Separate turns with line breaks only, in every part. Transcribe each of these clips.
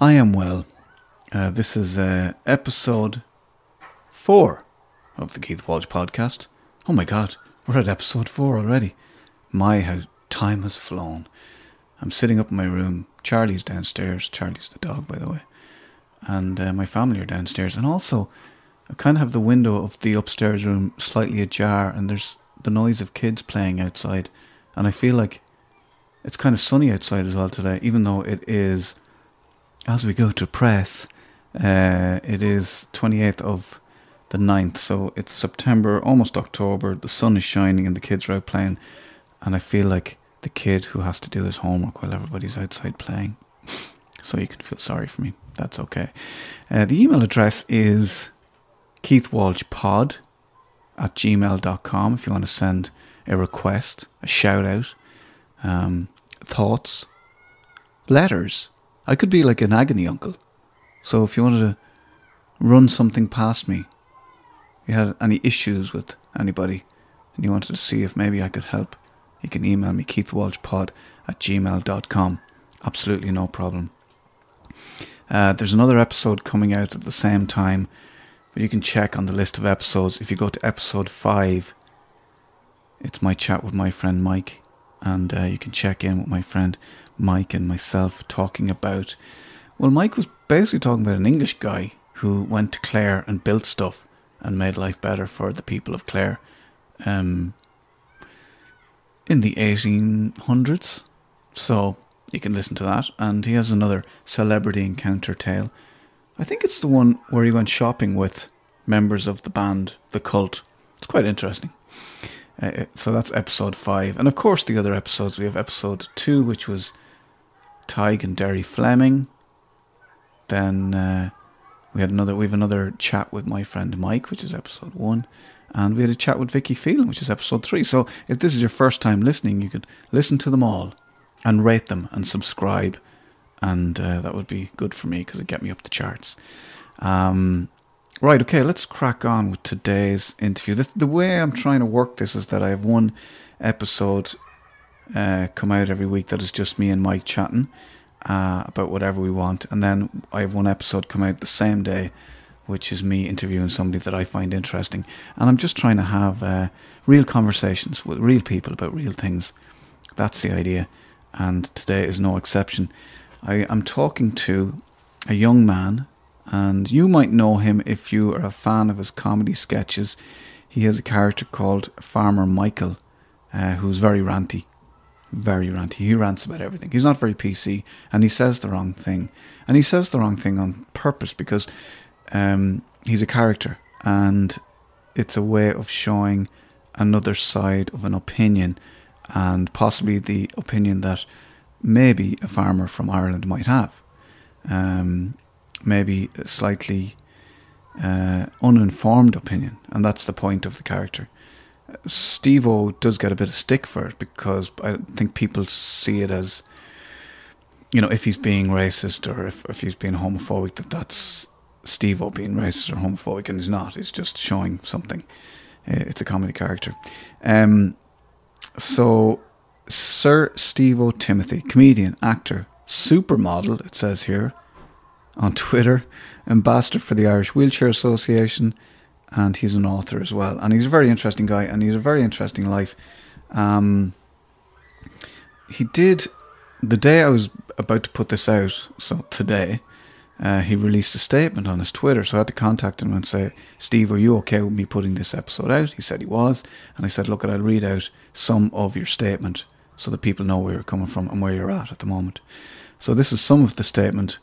I am well. Uh, this is uh, episode four of the Keith Walsh podcast. Oh my god, we're at episode four already. My, how time has flown. I'm sitting up in my room. Charlie's downstairs. Charlie's the dog, by the way. And uh, my family are downstairs. And also, I kind of have the window of the upstairs room slightly ajar, and there's the noise of kids playing outside. And I feel like it's kind of sunny outside as well today, even though it is as we go to press, uh, it is 28th of the 9th, so it's September, almost October. The sun is shining and the kids are out playing, and I feel like the kid who has to do his homework while everybody's outside playing. So you can feel sorry for me. That's okay. Uh, the email address is keithwalshpod at gmail.com if you want to send a request, a shout out, um, thoughts, letters I could be like an agony uncle. So if you wanted to run something past me, you had any issues with anybody, and you wanted to see if maybe I could help, you can email me keithwalshpod at gmail.com. Absolutely no problem. Uh, there's another episode coming out at the same time, but you can check on the list of episodes. If you go to episode 5, it's my chat with my friend Mike, and uh, you can check in with my friend Mike and myself talking about. Well, Mike was basically talking about an English guy who went to Clare and built stuff and made life better for the people of Clare um, in the 1800s. So you can listen to that. And he has another celebrity encounter tale. I think it's the one where he went shopping with members of the band The Cult. It's quite interesting. Uh, so that's episode five. And of course, the other episodes we have episode two, which was Tig and Derry Fleming. Then uh, we had another we have another chat with my friend Mike, which is episode one, and we had a chat with Vicky Phelan, which is episode three. So if this is your first time listening, you could listen to them all and rate them and subscribe, and uh, that would be good for me because it'd get me up the charts. Um, right, okay, let's crack on with today's interview. The, the way I'm trying to work this is that I have one episode uh, come out every week that is just me and Mike chatting uh, about whatever we want. And then I have one episode come out the same day, which is me interviewing somebody that I find interesting. And I'm just trying to have uh, real conversations with real people about real things. That's the idea. And today is no exception. I am talking to a young man, and you might know him if you are a fan of his comedy sketches. He has a character called Farmer Michael, uh, who's very ranty very ranty. He rants about everything. He's not very PC, and he says the wrong thing. And he says the wrong thing on purpose because um, he's a character, and it's a way of showing another side of an opinion, and possibly the opinion that maybe a farmer from Ireland might have. Um, maybe a slightly uh, uninformed opinion, and that's the point of the character. Stevo does get a bit of stick for it because I think people see it as, you know, if he's being racist or if, if he's being homophobic, that that's Stevo being racist or homophobic, and he's not. He's just showing something. Uh, it's a comedy character. Um, so, Sir Stevo Timothy, comedian, actor, supermodel, it says here on Twitter, ambassador for the Irish Wheelchair Association and he's an author as well. And he's a very interesting guy, and he's a very interesting life. Um, he did the day I was about to put this out, so today,
uh, he released a statement on his Twitter. So I had to contact him and say, Steve, are you okay with me putting this episode out? He said he was. And I said, look, I'll read out some of your statement so that people know where you're coming from and where you're at at the moment. So this is some of the statement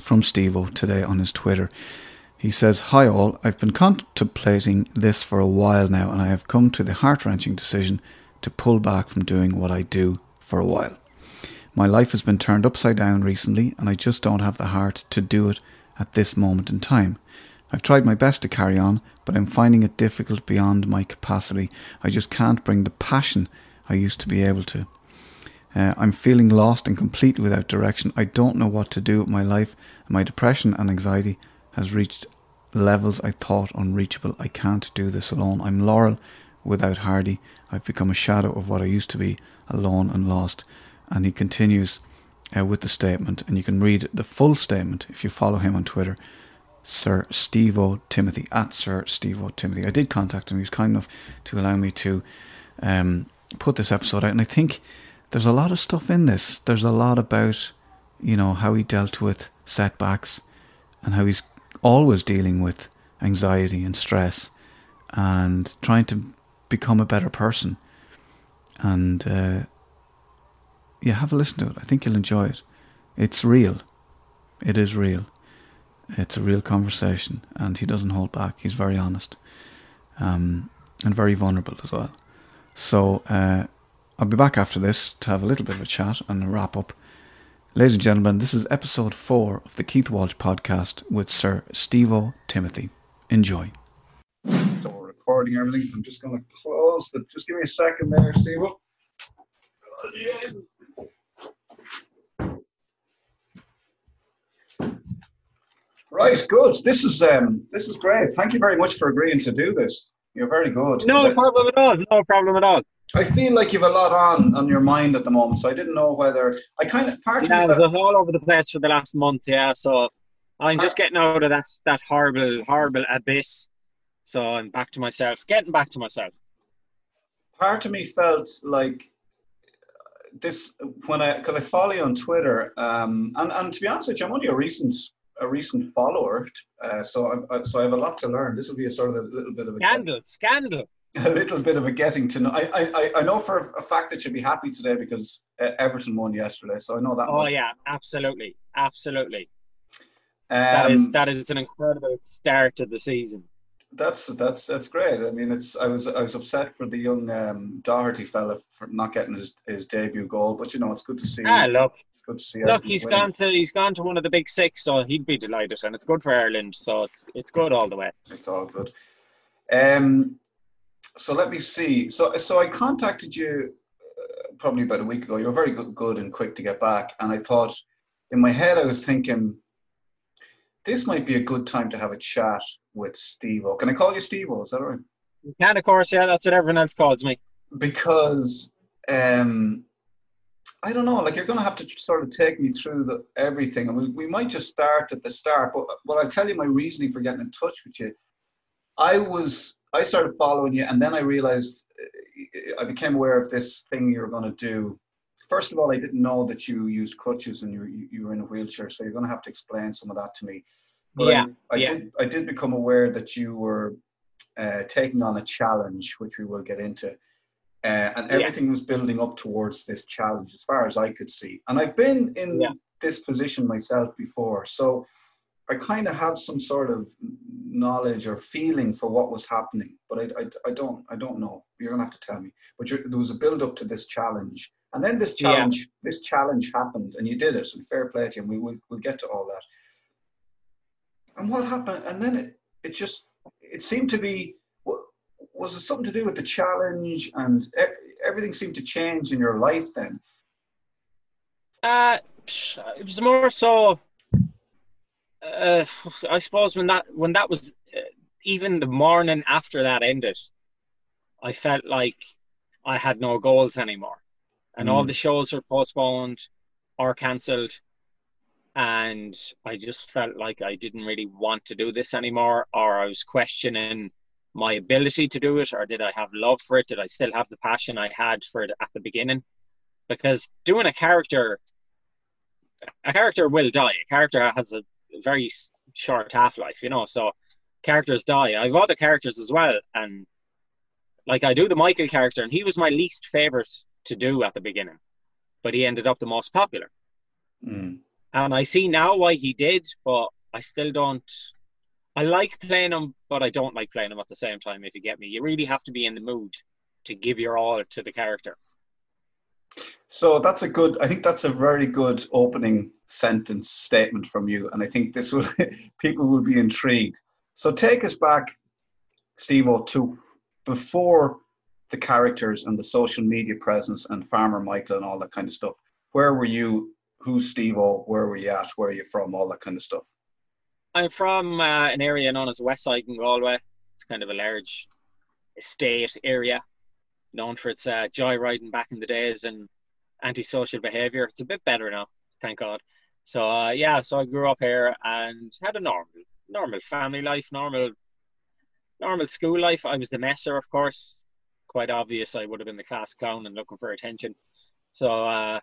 from Steve today on his Twitter. He says, Hi all, I've been contemplating this for a while now and I have come to the heart wrenching decision to pull back from doing what I do for a while. My life has been turned upside down recently, and I just don't have the heart to do it at this moment in time. I've tried my best to carry on, but I'm finding it difficult beyond my capacity. I just can't bring the passion I used to be able to. Uh, I'm feeling lost and completely without direction. I don't know what to do with my life, my depression and anxiety has reached levels I thought unreachable. I can't do this alone. I'm Laurel without Hardy. I've become a shadow of what I used to be, alone and lost and he continues uh, with the statement, and you can read the full statement if you follow him on Twitter, Sir Stevo Timothy, at Sir Stevo Timothy. I did contact him, he was kind enough to allow me to um, put this episode out, and I think there's a lot of stuff in this. There's a lot about, you know, how he dealt with setbacks and how he's always dealing with anxiety and stress and trying to become a better person. And uh, yeah, have a listen to it. I think you'll enjoy it. It's real. It is real. It's a real conversation, and he doesn't hold back. He's very honest, um, and very vulnerable as well. So uh, I'll be back after this to have a little bit of a chat and a wrap up. Ladies and gentlemen, this is episode four of the Keith Walsh podcast with Sir Steve Timothy. Enjoy.
So we're recording everything. I'm just going to close, but just give me a second there, Steve. Right, good. This is um, this is great. Thank you very much for agreeing to do this. You're very good.
No problem at all. No problem at all.
I feel like you've a lot on on your mind at the moment, so I didn't know whether I kind of part
yeah,
of
was all over the place for the last month. Yeah, so I'm just getting out of that that horrible horrible abyss. So I'm back to myself, getting back to myself.
Part of me felt like this when I because I follow you on Twitter, um, and and to be honest with you, I'm only a recent a recent follower, uh, so I, so I have a lot to learn. This will be a sort of a little bit of a
scandal, scandal.
A little bit of a getting to know. I I, I know for a fact that you'll be happy today because uh, Everton won yesterday, so I know that.
Oh
much.
yeah, absolutely, absolutely.
Um,
that is that is an incredible start to the season.
That's that's that's great. I mean, it's I was I was upset for the young um, Doherty fella for not getting his, his debut goal, but you know it's good to see.
Ah, look,
good to see.
Look, he's winning. gone to he's gone to one of the big six, so he'd be delighted, and it's good for Ireland. So it's it's good all the way.
It's all good. Um, so let me see. So so I contacted you uh, probably about a week ago. You were very good, good and quick to get back, and I thought in my head I was thinking this might be a good time to have a chat with Stevo. Can I call you Stevo? Is that right?
You can, of course. Yeah, that's what everyone else calls me.
Because um, I don't know. Like you're going to have to sort of take me through the, everything, and we, we might just start at the start. But but I'll tell you my reasoning for getting in touch with you. I was I started following you, and then I realized uh, I became aware of this thing you were going to do. First of all, I didn't know that you used crutches and you you were in a wheelchair, so you're going to have to explain some of that to me. But
yeah,
I, I
yeah.
did I did become aware that you were uh, taking on a challenge, which we will get into. Uh, and everything yeah. was building up towards this challenge as far as I could see. And I've been in yeah. this position myself before. So I kind of have some sort of knowledge or feeling for what was happening, but I, I, I don't I don't know. You're gonna have to tell me. But there was a build up to this challenge, and then this challenge yeah. this challenge happened, and you did it. And fair play to you. And we will we'll get to all that. And what happened? And then it it just it seemed to be was it something to do with the challenge and everything seemed to change in your life then?
Uh, it was more so. Uh, I suppose when that when that was uh, even the morning after that ended, I felt like I had no goals anymore, and mm. all the shows were postponed or cancelled, and I just felt like I didn't really want to do this anymore, or I was questioning my ability to do it or did I have love for it? Did I still have the passion I had for it at the beginning? Because doing a character, a character will die. A character has a very short half life, you know. So characters die. I have other characters as well, and like I do the Michael character, and he was my least favorite to do at the beginning, but he ended up the most popular.
Mm.
And I see now why he did, but I still don't. I like playing him, but I don't like playing him at the same time. If you get me, you really have to be in the mood to give your all to the character.
So that's a good. I think that's a very good opening sentence statement from you, and I think this will people will be intrigued. So take us back, Steve to before the characters and the social media presence and Farmer Michael and all that kind of stuff. Where were you? Who's Stevo? Where were you at? Where are you from? All that kind of stuff.
I'm from uh, an area known as West Side in Galway. It's kind of a large estate area known for its uh, joyriding back in the days and antisocial behaviour. It's a bit better now, thank God. So uh, yeah, so I grew up here and had a normal, normal family life, normal, normal school life. I was the messer, of course. Quite obvious, I would have been the class clown and looking for attention. So uh,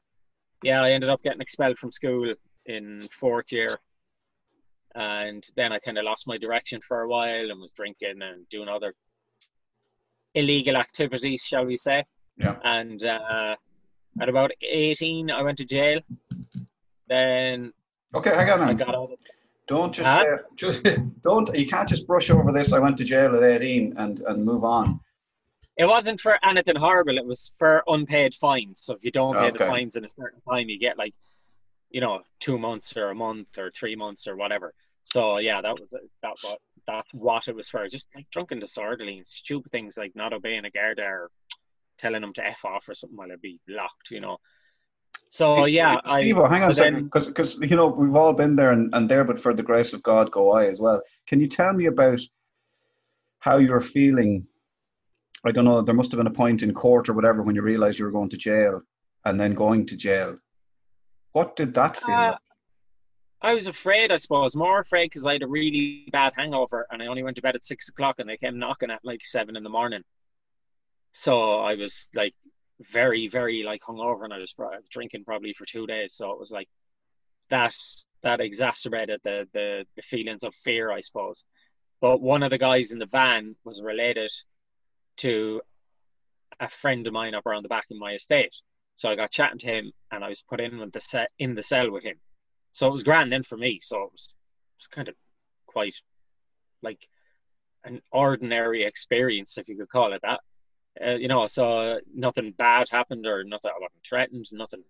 yeah, I ended up getting expelled from school in fourth year, and then I kind of lost my direction for a while and was drinking and doing other illegal activities, shall we say?
Yeah.
And uh, at about 18, I went to jail. Then
okay, hang on.
I got out.
Don't just huh? just don't. You can't just brush over this. I went to jail at 18 and and move on.
It wasn't for anything horrible. It was for unpaid fines. So if you don't pay
okay.
the fines in a certain time, you get like, you know, two months or a month or three months or whatever. So yeah, that was that what that's what it was for. Just like drunken disorderly and stupid things like not obeying a guard or telling them to f off or something while I'd be locked, you know. So yeah,
Steve, hang on a second, because because you know we've all been there and, and there, but for the grace of God, go I as well. Can you tell me about how you're feeling? I don't know. There must have been a point in court or whatever when you realised you were going to jail, and then going to jail. What did that feel uh, like?
I was afraid, I suppose, more afraid because I had a really bad hangover and I only went to bed at six o'clock and they came knocking at like seven in the morning. So I was like very, very like hungover and I was, drinking probably for two days. So it was like that that exacerbated the, the the feelings of fear, I suppose. But one of the guys in the van was related to a friend of mine up around the back in my estate. So I got chatting to him and I was put in with the set in the cell with him. So it was grand then for me. So it was, it was kind of quite like an ordinary experience, if you could call it that. Uh, you know, so nothing bad happened or nothing. I wasn't threatened. Nothing.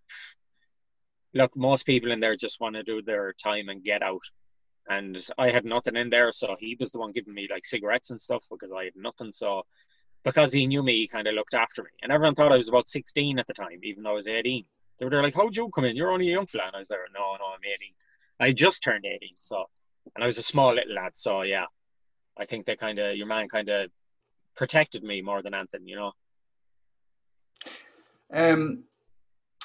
Look, most people in there just want to do their time and get out. And I had nothing in there, so he was the one giving me like cigarettes and stuff because I had nothing. So because he knew me, he kind of looked after me. And everyone thought I was about 16 at the time, even though I was 18. They were like, "How'd you come in? You're only a young fella." And I was there, "No, no, I'm 18. I just turned 18." So, and I was a small little lad. So yeah, I think they kind of your man kind of protected me more than anything, you know.
Um,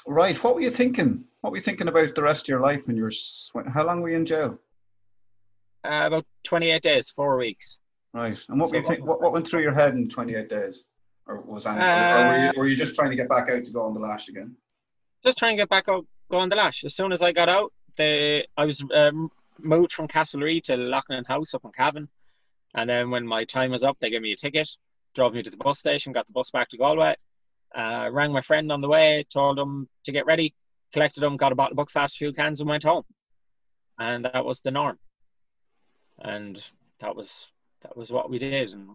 right. What were you thinking? What were you thinking about the rest of your life when you were? How long were you in jail?
Uh, about 28 days, four weeks.
Right. And what so were you think? What, what went through your head in 28 days? Or was that, uh, or were you, were you just trying to get back out to go on the lash again?
Just trying to get back up, go on the lash. As soon as I got out, the I was um, moved from Castlerea to Loughan House up in Cavan. And then when my time was up, they gave me a ticket, drove me to the bus station, got the bus back to Galway, uh, rang my friend on the way, told him to get ready, collected him, got a bottle of Buckfast, a few cans, and went home. And that was the norm. And that was that was what we did. And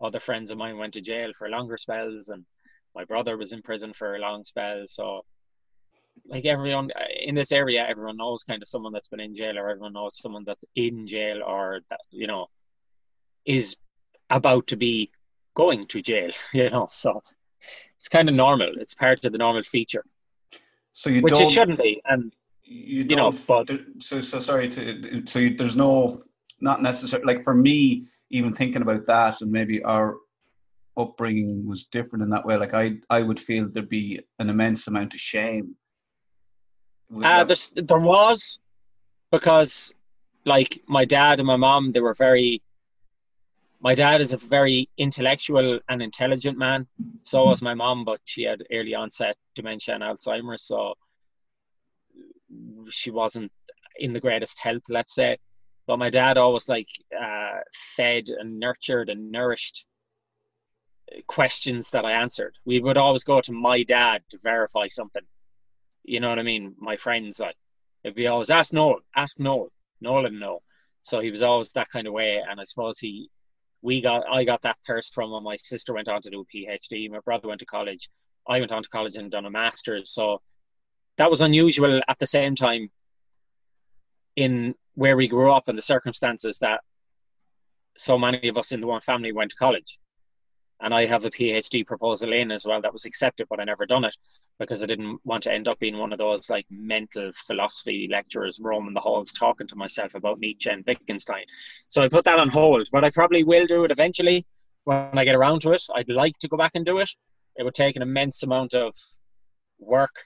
other friends of mine went to jail for longer spells, and my brother was in prison for a long spell. So, like everyone in this area, everyone knows kind of someone that's been in jail, or everyone knows someone that's in jail, or that you know is about to be going to jail, you know. So it's kind of normal. It's part of the normal feature.
So you
which it shouldn't be, and
you,
you know, but
so so sorry to so you, there's no not necessarily like for me even thinking about that and maybe our upbringing was different in that way. Like I I would feel there'd be an immense amount of shame.
Uh, there's, there was because like my dad and my mom they were very my dad is a very intellectual and intelligent man. So was my mom, but she had early onset dementia and Alzheimer's, so she wasn't in the greatest health, let's say. But my dad always like uh, fed and nurtured and nourished questions that I answered. We would always go to my dad to verify something. You know what I mean? My friends like it'd be always ask Noel, ask Noel, Noel and know. So he was always that kind of way, and I suppose he, we got, I got that thirst from him. My sister went on to do a PhD. My brother went to college. I went on to college and done a master's. So that was unusual at the same time in where we grew up and the circumstances that so many of us in the one family went to college. And I have a PhD proposal in as well that was accepted, but I never done it because I didn't want to end up being one of those like mental philosophy lecturers roaming the halls talking to myself about Nietzsche and Wittgenstein. So I put that on hold, but I probably will do it eventually when I get around to it. I'd like to go back and do it. It would take an immense amount of work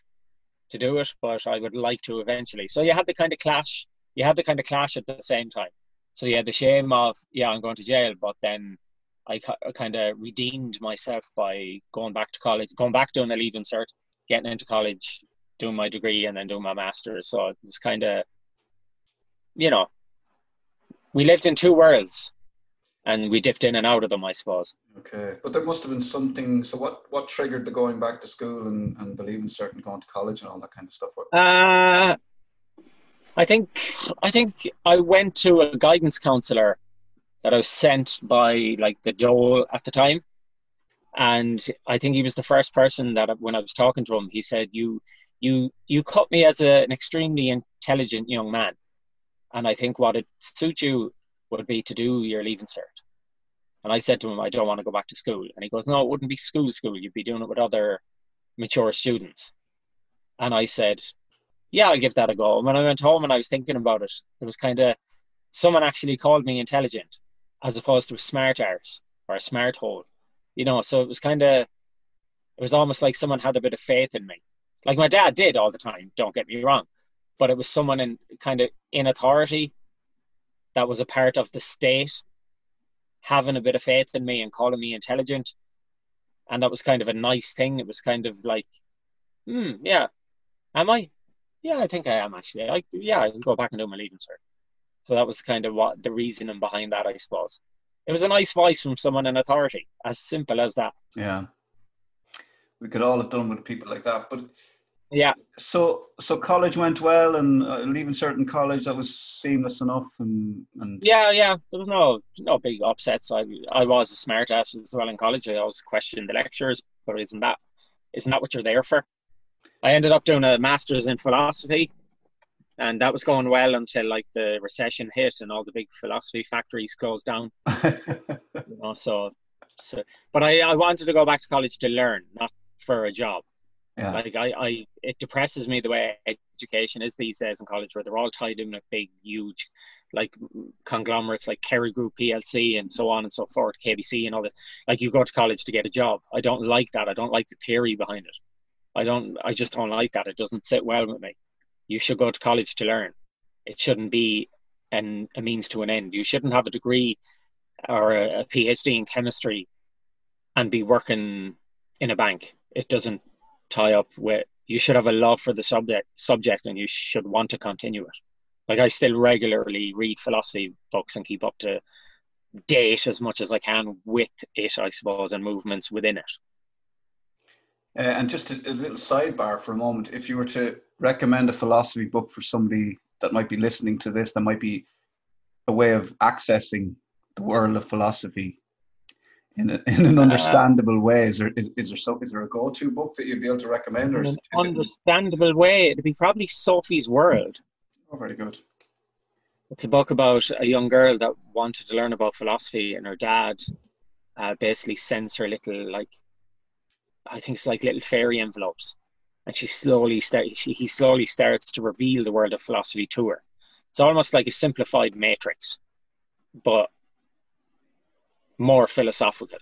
to do it, but I would like to eventually. So you had the kind of clash. You had the kind of clash at the same time. So you had the shame of, yeah, I'm going to jail, but then I, kind of redeemed myself by going back to college, going back doing a leaving cert, getting into college, doing my degree, and then doing my master's. So it was kind of, you know, we lived in two worlds and we dipped in and out of them, I suppose.
Okay, but there must have been something. So, what what triggered the going back to school and and believing certain going to college and all that kind of stuff?
Uh, I think I think I went to a guidance counselor that I was sent by like the Dole at the time, and I think he was the first person that when I was talking to him, he said, "You you you cut me as a, an extremely intelligent young man." And I think what it suit you would be to do your leaving cert. And I said to him, I don't want to go back to school. And he goes, No, it wouldn't be school school. You'd be doing it with other mature students. And I said, Yeah, I'll give that a go. And when I went home and I was thinking about it, it was kind of someone actually called me intelligent as opposed to a smart arse or a smart hole. You know, so it was kind of, it was almost like someone had a bit of faith in me. Like my dad did all the time, don't get me wrong. But it was someone in kind of in authority that was a part of the state having a bit of faith in me and calling me intelligent. And that was kind of a nice thing. It was kind of like, hmm, yeah, am I? Yeah, I think I am actually. I, yeah, I can go back and do my leaving cert. So that was kind of what the reasoning behind that, I suppose. It was a nice voice from someone in authority, as simple as that.
Yeah. We could all have done with people like that. But
yeah.
So so college went well, and uh, leaving certain college that was seamless enough, and and
yeah, yeah, there was no no big upsets. I I was a smart ass as well in college. I always questioned the lecturers, but isn't that isn't that what you're there for? I ended up doing a master's in philosophy, and that was going well until like the recession hit and all the big philosophy factories closed down. you know, so, so, but I I wanted to go back to college to learn, not for a job. Yeah. Like I, I, it depresses me the way education is these days in college, where they're all tied in with big, huge, like conglomerates like Kerry Group PLC and so on and so forth, KBC and all that. Like you go to college to get a job. I don't like that. I don't like the theory behind it. I don't. I just don't like that. It doesn't sit well with me. You should go to college to learn. It shouldn't be an a means to an end. You shouldn't have a degree or a, a PhD in chemistry and be working in a bank. It doesn't tie up with you should have a love for the subject subject and you should want to continue it like i still regularly read philosophy books and keep up to date as much as i can with it i suppose and movements within it
uh, and just a, a, little sidebar for a moment if you were to recommend a philosophy book for somebody that might be listening to this that might be a way of accessing the world of philosophy in, a, in an uh, understandable uh, way. Is there is, is there so is there a go to book that you'd be able to recommend? Or
in an understandable way, it'd be probably Sophie's World.
Oh, very good.
It's a book about a young girl that wanted to learn about philosophy, and her dad uh, basically sends her little like I think it's like little fairy envelopes, and she slowly start, she, he slowly starts to reveal the world of philosophy to her. It's almost like a simplified matrix, but more philosophical.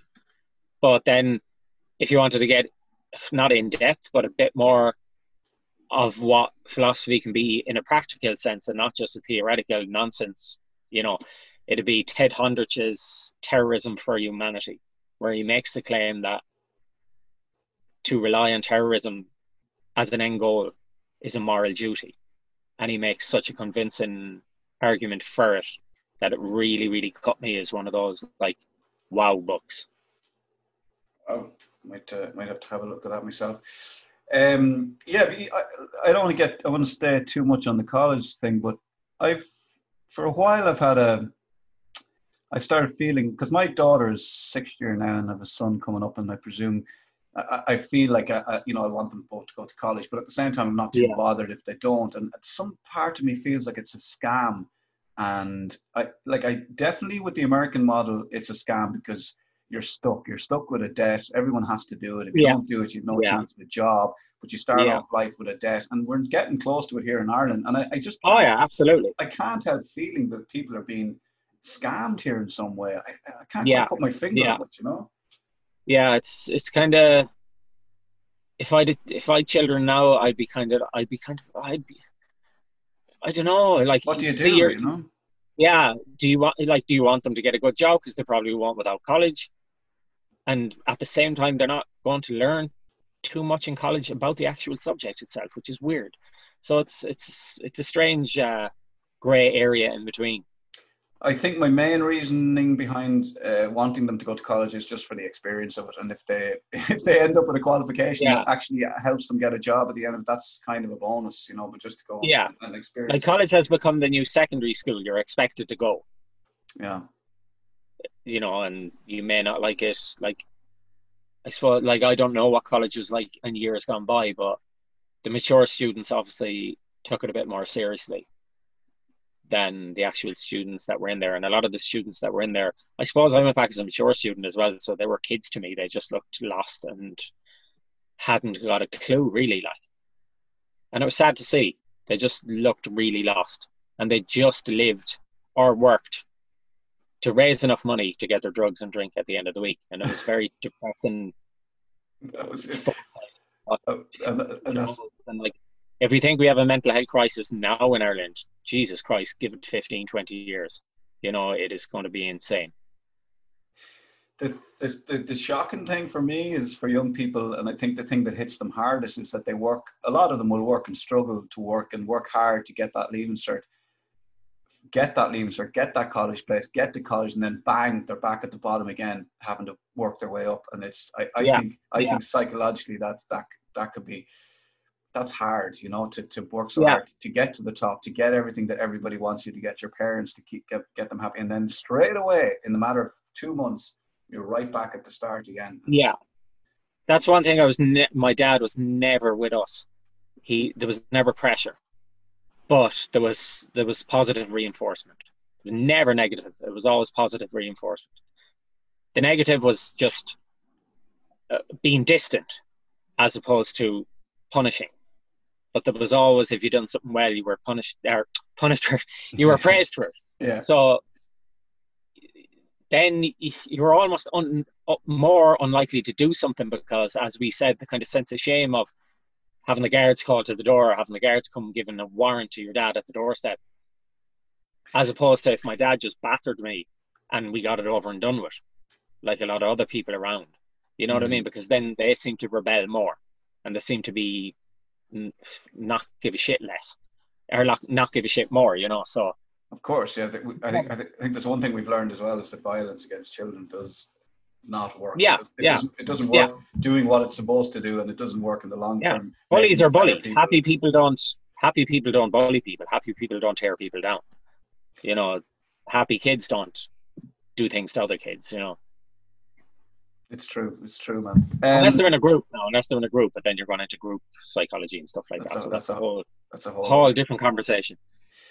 But then, if you wanted to get not in depth, but a bit more of what philosophy can be in a practical sense and not just a theoretical nonsense, you know, it'd be Ted Honderich's Terrorism for Humanity, where he makes the claim that to rely on terrorism as an end goal is a moral duty. and he makes such a convincing argument for it that it really, really cut me as one of those like wow books.
Oh, might uh, might have to have a look at that myself. Um, yeah, I, I don't want to get I want to stay too much on the college thing, but I've for a while I've had a I started feeling because my daughter is sixth year now and I have a son coming up, and I presume I, I feel like I, I, you know I want them both to go to college, but at the same time I'm not too yeah. bothered if they don't. And some part of me feels like it's a scam, and I like I definitely with the American model it's a scam because you're stuck. You're stuck with a debt. Everyone has to do it. If you yeah. don't do it, you've no yeah. chance of a job. But you start yeah. off life with a debt, and we're getting close to it here in Ireland. And I, I just
oh yeah, absolutely.
I can't help feeling that people are being scammed here in some way. I, I can't put my finger on it. You know.
Yeah, it's it's kind of. If I did, if I had children now, I'd be kind of, I'd be kind of, I'd be. I don't know. Like,
what do you do? Your, you know.
Yeah. Do you want like? Do you want them to get a good job because they probably won't without college? and at the same time they're not going to learn too much in college about the actual subject itself which is weird so it's it's it's a strange uh, gray area in between
I think my main reasoning behind uh, wanting them to go to college is just for the experience of it, and if they if they end up with a qualification yeah. that actually helps them get a job at the end of that's kind of a bonus, you know. But just to go
yeah,
and experience.
Like college has become the new secondary school. You're expected to go.
Yeah
you know, and you may not like it. Like, I suppose, like, I don't know what college was like in years gone by, but the mature students obviously took it a bit more seriously than the actual students that were in there. And a lot of the students that were in there, I suppose I went back as a mature student as well. So they were kids to me. They just looked lost and hadn't got a clue, really. Like, and it was sad to see. They just looked really lost and they just lived or worked to raise enough money to get their drugs and drink at the end of the week, and it was very depressing.
That was it. Uh, and, and,
and, like, if we think we have a mental health crisis now in Ireland, Jesus Christ, give it 15, 20 years, you know, it is going to be insane.
The, the, the shocking thing for me is for young people, and I think the thing that hits them hardest is that they work, a lot of them will work and struggle to work and work hard to get that leaving cert get that leaving cert, get that college place, get to college, and then bang, they're back at the bottom again, having to work their way up. And it's I, I yeah. think I yeah. think psychologically that that that could be that's hard, you know, to, to work so yeah. hard to get to the top, to get everything that everybody wants you to get your parents to keep get, get them happy. And then straight away, in the matter of two months, you're right back at the start again.
Yeah. That's one thing I was ne- my dad was never with us. He there was never pressure but there was there was positive reinforcement. It was never negative. It was always positive reinforcement. The negative was just uh, being distant, as opposed to punishing. But there was always, if you done something well, you were punished or punished for, you were praised for it.
Yeah.
So then you were almost un, more unlikely to do something because, as we said, the kind of sense of shame of having the guards called to the door, or having the guards come giving a warrant to your dad at the doorstep, as opposed to if my dad just battered me and we got it over and done with, like a lot of other people around. You know mm what I mean? Mm. Because then they seem to rebel more, and they seem to be not give a shit less, or not, not give a shit more. You know, so.
Of course, yeah. I think I think, I think there's one thing we've learned as well is that violence against children does not work.
Yeah,
it,
it yeah.
Doesn't, it doesn't work yeah. doing what it's supposed to do, and it doesn't work in the long
yeah.
term.
Bullies are bullied. People. Happy people don't. Happy people don't bully people. Happy people don't tear people down. You know, happy kids don't do things to other kids. You know.
It's true. It's true, man.
Um, unless they're in a group, no. Unless they're in a group, but then you're going into group psychology and stuff like that. A, so that's, that's, a whole. That's a whole. Whole different conversation.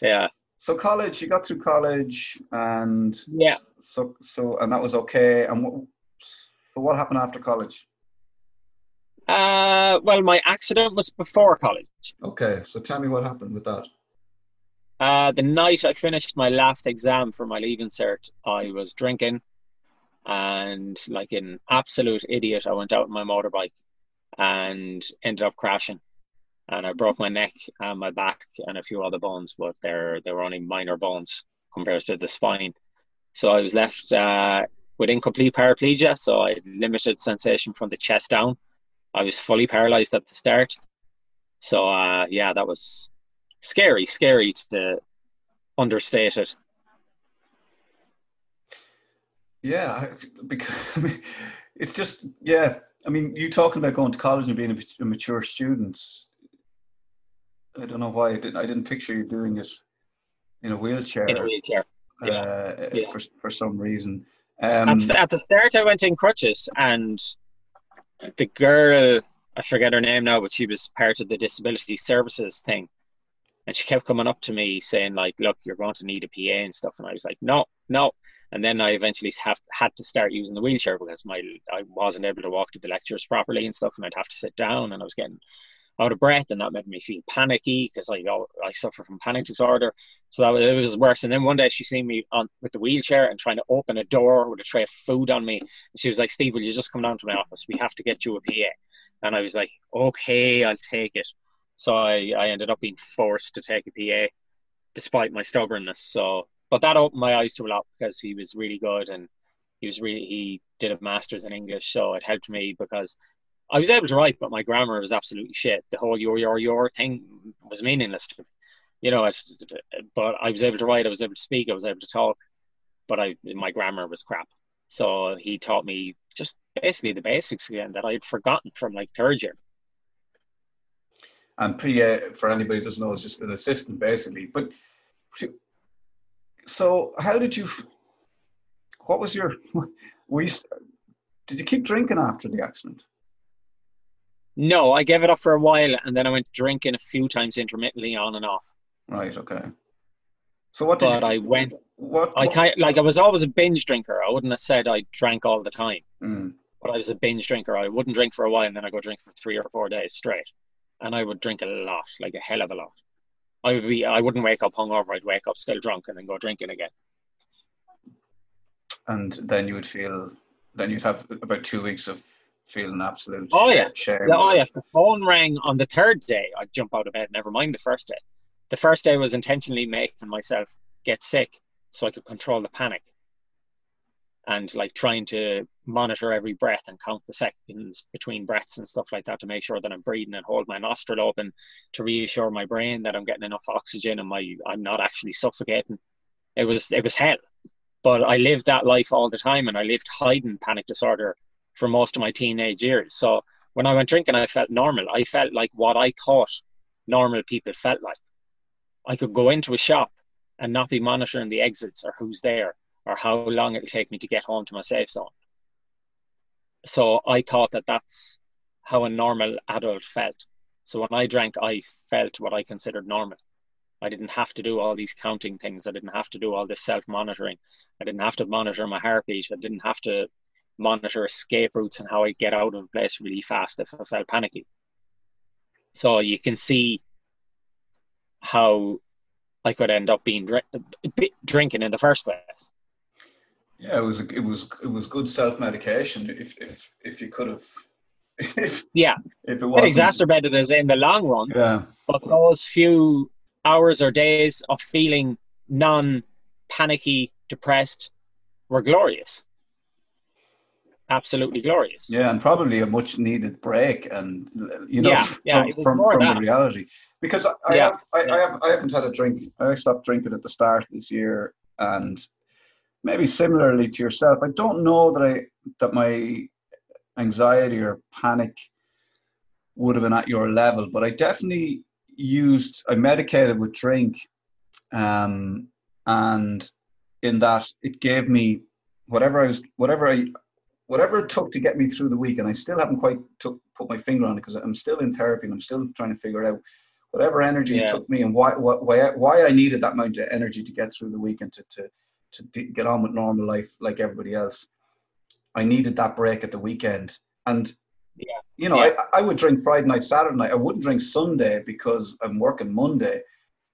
Yeah.
So college, you got through college, and
yeah.
So so, and that was okay. And what but what happened after college?
Uh, well, my accident was before college.
Okay, so tell me what happened with that.
Uh, the night I finished my last exam for my leaving cert, I was drinking, and like an absolute idiot, I went out on my motorbike and ended up crashing, and I broke my neck and my back and a few other bones, but they're they were only minor bones compared to the spine. So I was left uh, with incomplete paraplegia, so I had limited sensation from the chest down. I was fully paralyzed at the start. So uh, yeah, that was scary, scary to understate it.
Yeah, because I mean, it's just yeah. I mean, you talking about going to college and being a, mature student. I don't know why I didn't. I didn't picture you doing it in a wheelchair.
In a wheelchair. Yeah.
Uh,
yeah.
For for some reason. Um,
at, at the start, I went in crutches, and the girl, I forget her name now, but she was part of the disability services thing, and she kept coming up to me saying like, "Look, you're going to need a PA and stuff," and I was like, "No, no." And then I eventually have had to start using the wheelchair because my I wasn't able to walk to the lectures properly and stuff, and I'd have to sit down, and I was getting out of breath, and that made me feel panicky because I I suffer from panic disorder. So that was, it was worse. And then one day she seen me on with the wheelchair and trying to open a door with a tray of food on me. And she was like, "Steve, will you just come down to my office? We have to get you a PA." And I was like, "Okay, I'll take it." So I I ended up being forced to take a PA, despite my stubbornness. So, but that opened my eyes to a lot because he was really good and he was really he did a master's in English, so it helped me because I was able to write, but my grammar was absolutely shit. The whole your your your thing was meaningless to me. You know, it, but I was able to write, I was able to speak, I was able to talk, but I my grammar was crap. So he taught me just basically the basics again that I had forgotten from like third year.
And PA, for anybody who doesn't know, is just an assistant basically. But so, how did you? What was your? Were you, did you keep drinking after the accident?
No, I gave it up for a while, and then I went drinking a few times intermittently, on and off.
Right. Okay. So what did
but
you?
I went.
What?
I kind like I was always a binge drinker. I wouldn't have said I drank all the time,
Mm,
but I was a binge drinker. I wouldn't drink for a while, and then I go drink for three or four days straight, and I would drink a lot, like a hell of a lot. I would be. I wouldn't wake up hungover. I'd wake up still drunk, and then go drinking again.
and then you would feel. Then you'd have about two weeks of feeling absolute.
Oh, yeah.
shame.
Yeah, oh yeah. The phone rang on the third day. I'd jump out of bed. Never mind the first day. The first day was intentionally making myself get sick so I could control the panic. And like trying to monitor every breath and count the seconds between breaths and stuff like that to make sure that I'm breathing and hold my nostril open to reassure my brain that I'm getting enough oxygen and my I'm not actually suffocating. It was it was hell. But I lived that life all the time and I lived hiding panic disorder for most of my teenage years. So when I went drinking, I felt normal. I felt like what I thought normal people felt like. I could go into a shop and not be monitoring the exits or who's there or how long it'll take me to get home to my safe zone. So I thought that that's how a normal adult felt. So when I drank, I felt what I considered normal. I didn't have to do all these counting things. I didn't have to do all this self monitoring. I didn't have to monitor my heartbeat. I didn't have to monitor escape routes and how I get out of place really fast if I felt panicky. So you can see how I could end up being dr- drinking in the first place.
Yeah, it was. It was. It was good self medication. If if if you could have. If,
Yeah,
if it was
exacerbated it in the long run,
Yeah.
but those few hours or days of feeling non panicky, depressed were glorious. Absolutely glorious.
Yeah, and probably a much needed break, and you know,
Yeah, yeah,
from from, from the reality. Because I, I,
Yeah,
have, I, I
yeah.
have, I haven't had a drink. I stopped drinking at the start of this year, and maybe similarly to yourself, I don't know that I that my anxiety or panic would have been at your level, but I definitely used. I medicated with drink, um, and in that it gave me whatever I was, whatever I whatever it took to get me through the week, and I still haven't quite took, put my finger on it because I'm still in therapy and I'm still trying to figure out whatever energy it took me and why, why why why I needed that amount of energy to get through the week and to to to d- get on with normal life like everybody else. I needed that break at the weekend, and
Yeah.
you know,
Yeah.
I, I would drink Friday night, Saturday night. I wouldn't drink Sunday because I'm working Monday,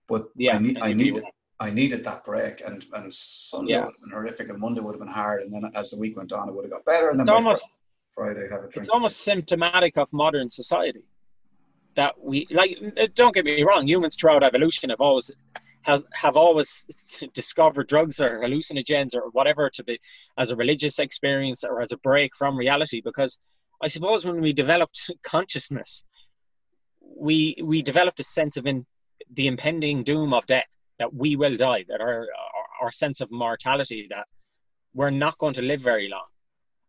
but
Yeah,
I need I needed I needed that break, and and Sunday
Yeah.
would have been horrific, and Monday would have been hard, and then as the week went on, it would have got better, and then
It's almost
Friday have a drink.
it's almost symptomatic of modern society that we like don't get me wrong humans throughout evolution have always has have always discovered drugs or hallucinogens or whatever to be as a religious experience or as a break from reality because i suppose when we developed consciousness we we developed a sense of in, the impending doom of death that we will die, that our, our, our sense of mortality, that we're not going to live very long.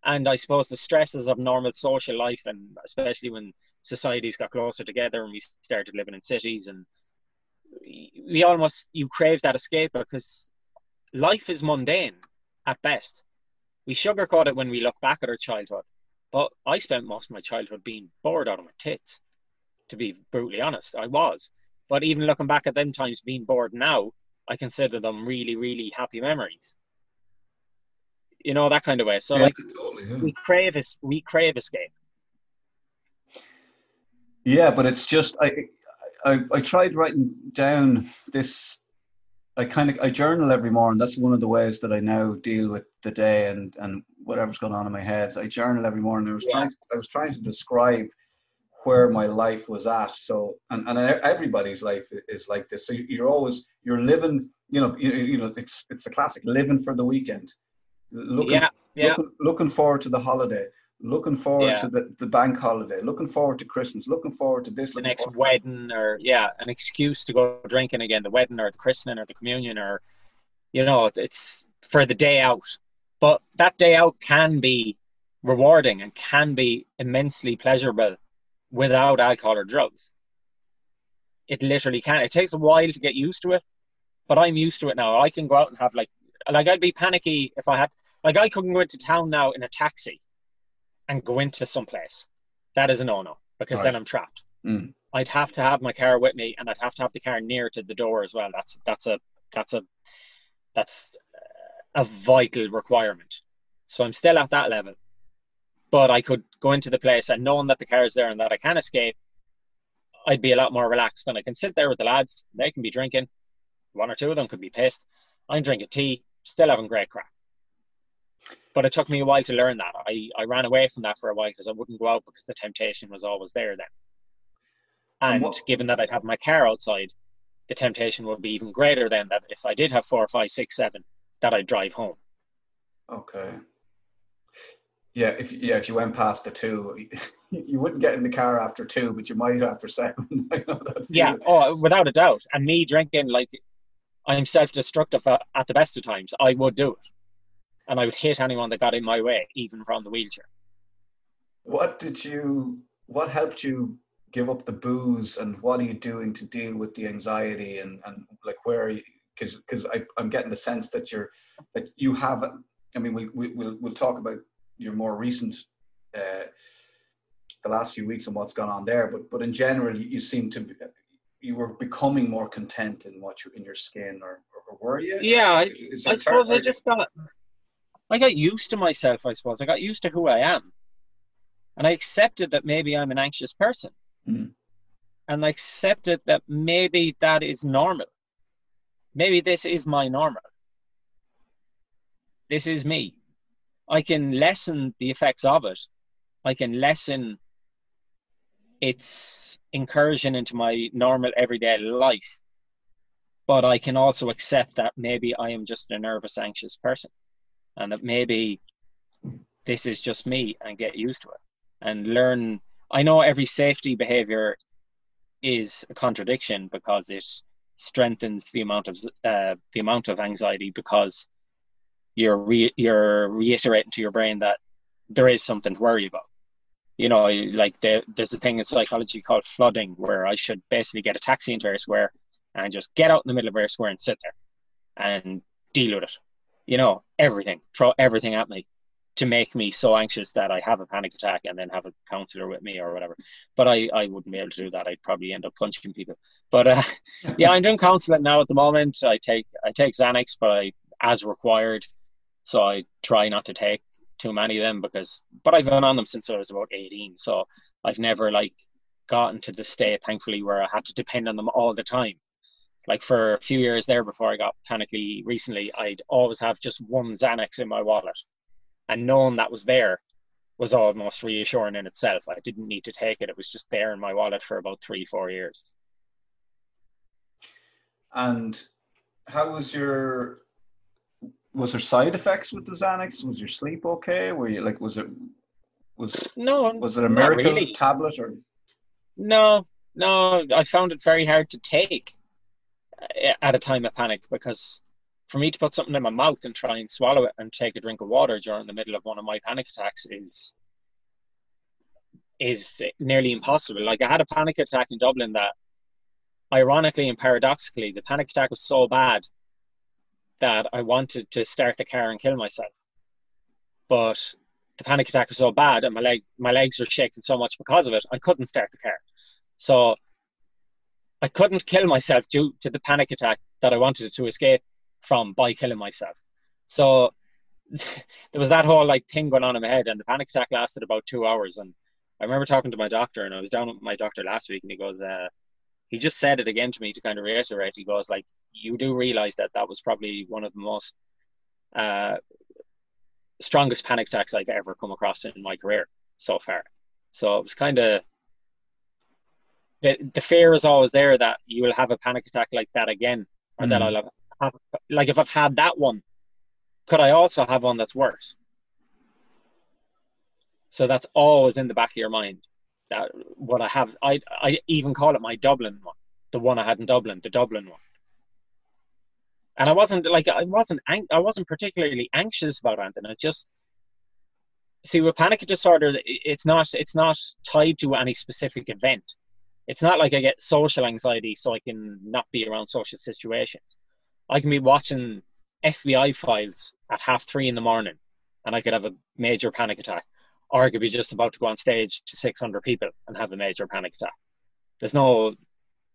And I suppose the stresses of normal social life, and especially when societies got closer together and we started living in cities, and we almost you crave that escape because life is mundane at best. We sugarcoat it when we look back at our childhood, but I spent most of my childhood being bored out of my tits. To be brutally honest, I was. But even looking back at them times being bored now, I consider them really, really happy memories. You know that kind of way. So yeah, like totally, yeah. we crave we crave escape.
Yeah, but it's just I, I I tried writing down this. I kind of I journal every morning. That's one of the ways that I now deal with the day and and whatever's going on in my head. I journal every morning. I was yeah. trying to, I was trying to describe where my life was at. So, and, and everybody's life is like this. So you're always, you're living, you know, you, you know, it's, it's a classic living for the weekend. Looking, yeah, yeah. Looking, looking forward to the holiday, looking forward yeah. to the, the bank holiday, looking forward to Christmas, looking forward to this.
The next wedding or, yeah, an excuse to go drinking again, the wedding or the christening or the communion or, you know, it's for the day out. But that day out can be rewarding and can be immensely pleasurable without alcohol or drugs. It literally can. It takes a while to get used to it, but I'm used to it now. I can go out and have like like I'd be panicky if I had like I couldn't go into town now in a taxi and go into some place. That is a no no because right. then I'm trapped. Mm. I'd have to have my car with me and I'd have to have the car near to the door as well. That's that's a that's a that's a vital requirement. So I'm still at that level but I could go into the place and knowing that the car is there and that I can escape, I'd be a lot more relaxed. And I can sit there with the lads. They can be drinking. One or two of them could be pissed. I'm drinking tea, still having great crack. But it took me a while to learn that. I, I ran away from that for a while because I wouldn't go out because the temptation was always there then. And, and given that I'd have my car outside, the temptation would be even greater then that if I did have four, five, six, seven, that I'd drive home.
Okay. Yeah, if yeah, if you went past the two, you wouldn't get in the car after two, but you might after seven.
yeah, oh, without a doubt. And me drinking, like, I'm self-destructive at the best of times. I would do it, and I would hit anyone that got in my way, even from the wheelchair.
What did you? What helped you give up the booze, and what are you doing to deal with the anxiety and and like where? Because because I'm getting the sense that you're that you have. I mean, we, we, we'll we'll talk about your more recent uh, the last few weeks and what's gone on there. But but in general, you, you seem to be, you were becoming more content in what you in your skin, or, or were you?
Yeah, I, I suppose I just got I got used to myself. I suppose I got used to who I am, and I accepted that maybe I'm an anxious person, mm. and I accepted that maybe that is normal. Maybe this is my normal. This is me. I can lessen the effects of it. I can lessen its incursion into my normal everyday life. But I can also accept that maybe I am just a nervous, anxious person and that maybe this is just me and get used to it and learn. I know every safety behavior is a contradiction because it strengthens the amount of uh, the amount of anxiety because you're re- you're reiterating to your brain that there is something to worry about. You know, like the, there's a thing in psychology called flooding, where I should basically get a taxi into a square and just get out in the middle of a square and sit there and deal with it. You know, everything, throw everything at me to make me so anxious that I have a panic attack and then have a counselor with me or whatever. But I, I wouldn't be able to do that. I'd probably end up punching people. But uh, yeah, I'm doing counseling now at the moment. I take I take Xanax, but I as required. So I try not to take too many of them because, but I've been on them since I was about 18. So I've never like gotten to the state, thankfully, where I had to depend on them all the time. Like for a few years there before I got panicky recently, I'd always have just one Xanax in my wallet. And knowing that was there was almost reassuring in itself. I didn't need to take it. It was just there in my wallet for about three, four years.
And how was your was there side effects with the Xanax? Was your sleep okay? Were you like was it was
no
was it a miracle really. tablet or
no no I found it very hard to take at a time of panic because for me to put something in my mouth and try and swallow it and take a drink of water during the middle of one of my panic attacks is is nearly impossible. Like I had a panic attack in Dublin that ironically and paradoxically the panic attack was so bad that I wanted to start the car and kill myself. But the panic attack was so bad and my leg my legs were shaking so much because of it, I couldn't start the car. So I couldn't kill myself due to the panic attack that I wanted to escape from by killing myself. So there was that whole like thing going on in my head, and the panic attack lasted about two hours. And I remember talking to my doctor, and I was down with my doctor last week, and he goes, uh, he just said it again to me to kind of reiterate. He goes, like, you do realize that that was probably one of the most uh, strongest panic attacks I've ever come across in my career so far. So it was kind of the, the fear is always there that you will have a panic attack like that again, or mm. that I'll have, have, like if I've had that one, could I also have one that's worse? So that's always in the back of your mind. That what I have, I I even call it my Dublin one, the one I had in Dublin, the Dublin one. And I wasn't like I wasn't I wasn't particularly anxious about anything. I just see with panic disorder, it's not it's not tied to any specific event it's not like I get social anxiety so I can not be around social situations. I can be watching FBI files at half three in the morning and I could have a major panic attack. Or I could be just about to go on stage to 600 people and have a major panic attack. There's no,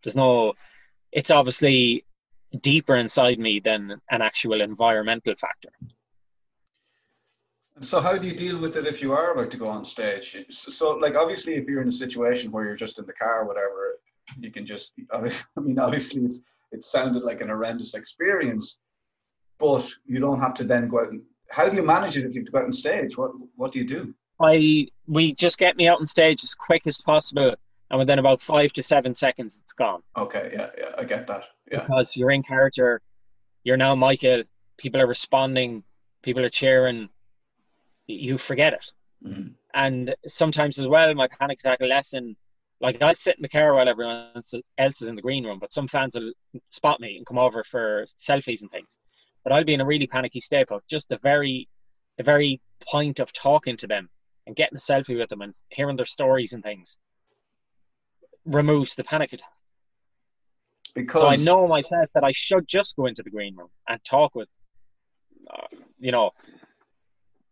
there's no, it's obviously deeper inside me than an actual environmental factor.
So how do you deal with it if you are about to go on stage? So, like, obviously, if you're in a situation where you're just in the car, or whatever, you can just. I mean, obviously, it's it sounded like an horrendous experience, but you don't have to then go out. And, how do you manage it if you have to go out on stage? What What do you do?
I we just get me out on stage as quick as possible, and within about five to seven seconds, it's gone.
Okay, yeah, yeah, I get that. Yeah,
because you're in character, you're now Michael. People are responding, people are cheering you forget it. Mm-hmm. And sometimes as well, my panic attack lesson, like I'll sit in the car while everyone else is in the green room, but some fans will spot me and come over for selfies and things. But I'll be in a really panicky state, but just the very, the very point of talking to them and getting a selfie with them and hearing their stories and things removes the panic attack. Because so I know myself that I should just go into the green room and talk with, uh, you know,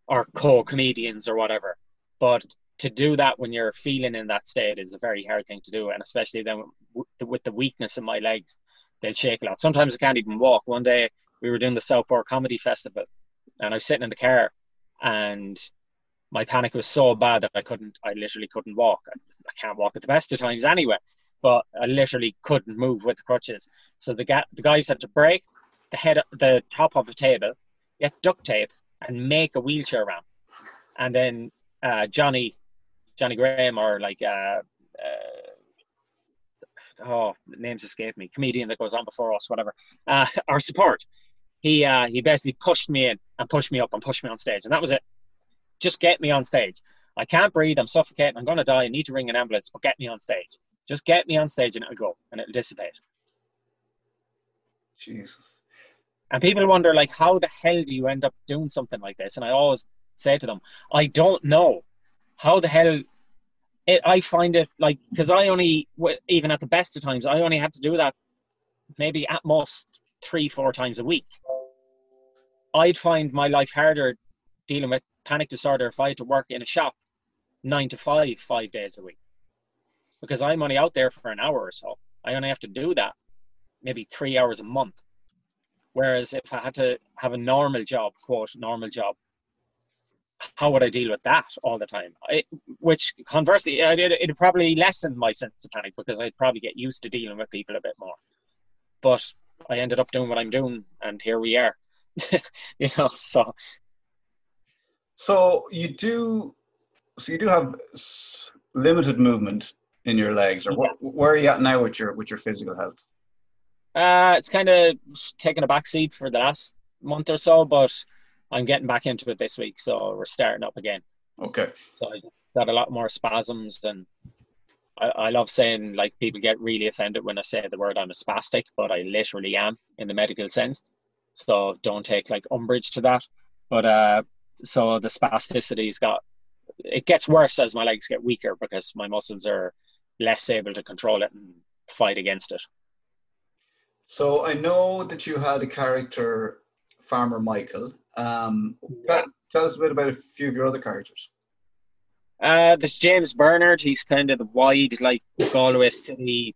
or co-comedians or whatever. But to do that when you're feeling in that state is a very hard thing to do, and especially then with the weakness in my legs, they'll shake a lot. Sometimes I can't even walk. One day we were doing the Southport Comedy Festival, and I was sitting in the car, and my panic was so bad that I couldn't. I literally couldn't walk. I, I can't walk at the best of times anyway, but I literally couldn't move with the crutches. So the ga- the guys had to break the head, the top of a table, get duct tape, and make a wheelchair ramp. And then uh, Johnny, Johnny Graham, or like uh, uh, oh, names escape me, comedian that goes on before us, whatever, uh, our support. He uh, he basically pushed me in and pushed me up and pushed me on stage, and that was it. Just get me on stage. I can't breathe. I'm suffocating. I'm going to die. I need to ring an ambulance, but get me on stage. Just get me on stage, and it'll go, and it'll dissipate.
Jeez.
And people wonder, like, how the hell do you end up doing something like this? And I always say to them, I don't know. How the hell? It, I find it like, because I only, even at the best of times, I only had to do that maybe at most three, four times a week. I'd find my life harder dealing with panic disorder if I had to work in a shop nine to five, five days a week. Because I'm only out there for an hour or so. I only have to do that maybe three hours a month. Whereas if I had to have a normal job, quote, normal job, how would I deal with that all the time? I, which conversely, it, it'd probably lessen my sense of panic because I'd probably get used to dealing with people a bit more. But I ended up doing what I'm doing, and here we are. you know, so.
So you do, so you do have limited movement in your legs, or yeah. where are you at now with your with your physical health?
Uh, it's kind of taken a back seat for the last month or so, but I'm getting back into it this week, so we're starting up again.
Okay.
So I got a lot more spasms and I, I love saying like people get really offended when I say the word I'm a spastic, but I literally am in the medical sense. So don't take like umbrage to that. But uh, so the spasticity's got it gets worse as my legs get weaker because my muscles are less able to control it and fight against it.
So I know that you had a character, Farmer Michael. Um,
Yeah.
Tell us a bit about a few of your other characters.
Uh, this James Bernard, he's kind of the wide, like Galway City.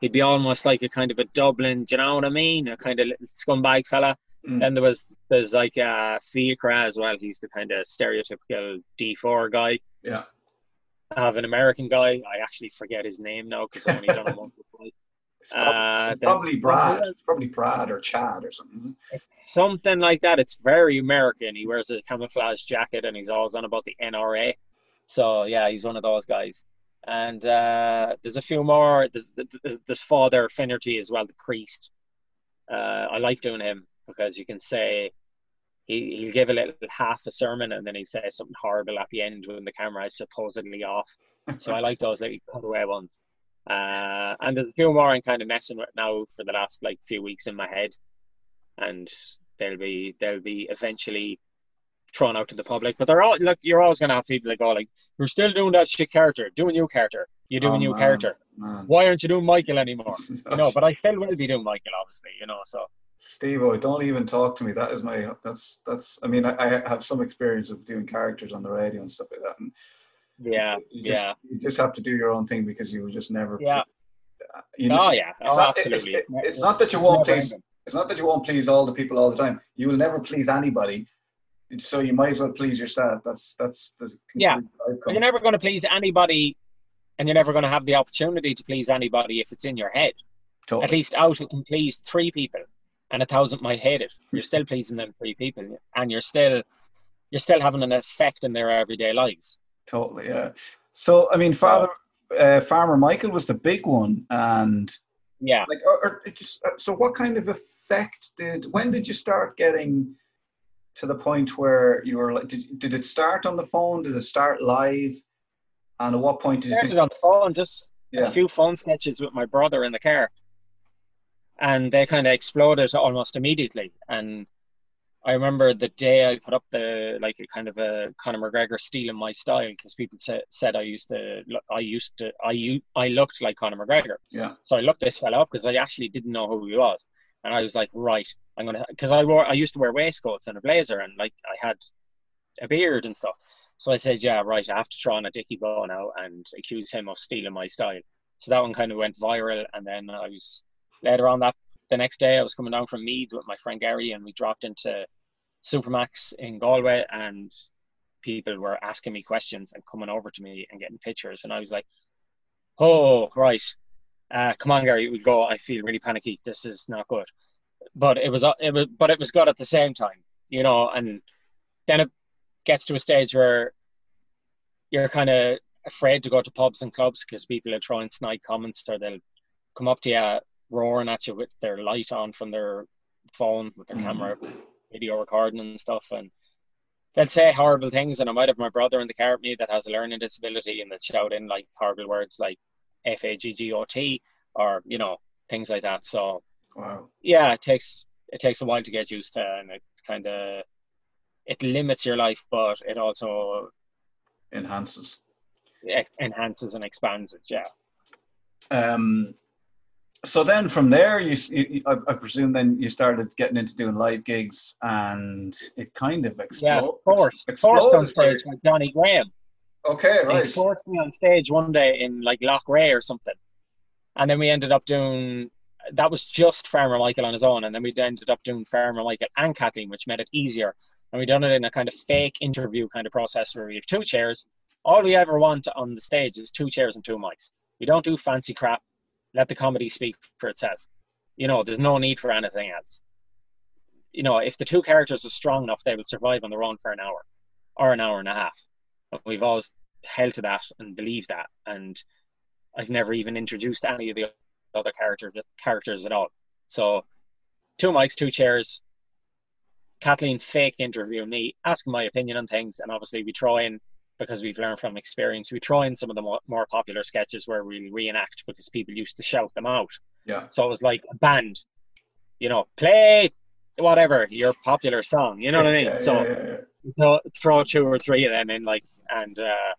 He'd be almost like a kind of a Dublin, do you know what I mean? A kind of little scumbag fella.
Mm.
Then there was there's like uh Fiachra as well. He's the kind of stereotypical D4 guy.
Yeah.
I have an American guy. I actually forget his name now because I only done or twice.
It's prob-
Uh,
it's probably Brad. It's probably Brad or Chad or something.
Something like that. It's very American. He wears a camouflage jacket and he's always on about the NRA. So yeah, he's one of those guys. And uh, there's a few more. There's, there's, there's Father Finnerty as well, the priest. Uh, I like doing him because you can say he, he'll give a little half a sermon and then he'll say something horrible at the end when the camera is supposedly off. So I like those little cutaway ones. Uh, and there's a few more I'm kind of messing with now for the last like few weeks in my head, and they'll be they'll be eventually thrown out to the public. But they're all look. You're always gonna have people that go like, "You're still doing that shit character, do a new character. You do
Oh,
a new
man,
character.
Man.
Why aren't you doing Michael anymore? no, know, but I still will be doing Michael, obviously. You know, so
Steve, don't even talk to me. That is my. That's that's. I mean, I, I have some experience of doing characters on the radio and stuff like that. And
yeah,
you just,
yeah,
You just have to do your own thing because you will just never.
yeah.
You know,
Oh yeah,
it's,
oh,
not,
absolutely.
it's, it's not that you won't please.
ending.
It's not that you won't please all the people all the time. You will never please anybody. So you might as well please yourself. That's that's the
Yeah. You're never going to please anybody, and you're never going to have the opportunity to please anybody if it's in your head.
to.
At least out it can please three people, and a thousand might hate it. You're still pleasing them three people, and you're still you're still having an effect in their everyday lives.
Totally, yeah. So I mean, Father uh, Farmer Michael was the big one, and
Yeah.
like, or, or it just uh, so what kind of effect did? When did you start getting to the point where you were like? Did did it start on the phone? Did it start live? And at what point did you?
started on the phone, just
Yeah.
a few phone sketches with my brother in the car, and they kind of exploded almost immediately. And I remember the day I put up the like a kind of a Conor McGregor stealing my style because people said said I used to I used to I u- I looked like Conor McGregor.
yeah,
So I looked this fella up because I actually didn't know who he was, and I was like, right, I'm gonna because I wore I used to wear waistcoats and a blazer and like I had a beard and stuff. So I said, yeah, right, I have to try on a Dickie Bow now and accuse him of stealing my style. So that one kind of went viral, and then I was later on that the next day I was coming down from Meath with my friend Gary, and we dropped into Supermacs in Galway, and people were asking me questions and coming over to me and getting pictures, and I was like, oh right, uh, come on, Gary, we go. I feel really panicky. This is not good. But it was, it was, but it was good at the same time, you know. And then it gets to a stage where you're kind of afraid to go to pubs and clubs because people are throwing snide comments or they'll come up to you roaring at you with their light on from their phone with their camera, video recording and stuff, and they'll say horrible things. And I might have my brother in the car with me that has a learning disability, and they shout in like horrible words like F A G G O T or you know things like that. So
wow,
yeah, it takes it takes a while to get used to, and it kind of it limits your life, but it also
enhances.
ex- enhances and expands it. Yeah.
Um, so then from there, you, you, I, I presume then you started getting into doing live gigs, and it kind of exploded.
Yeah, forced,
exploded
forced on stage like Johnny Graham.
Okay,
He
right.
forced me on stage one day in like Loughrea or something, and then we ended up doing. That was just Farmer Michael on his own, and then we ended up doing Farmer Michael and Kathleen, which made it easier. And we done it in a kind of fake interview kind of process where we have two chairs. All we ever want on the stage is two chairs and two mics. We don't do fancy crap. Let the comedy speak for itself. You know, there's no need for anything else. You know, if the two characters are strong enough, they will survive on their own for an hour or an hour and a half. We've always held to that and believed that. And I've never even introduced any of the other characters characters at all. So two mics, two chairs. Kathleen fake interview me, asking my opinion on things, and obviously we throw in because we've learned from experience. We try in some of the more, more popular sketches where we reenact because people used to shout them out.
Yeah.
So it was like a band, you know, play whatever your popular song. You know what I mean?
Yeah,
so
yeah, yeah,
throw, throw two or three of them in, like, and uh,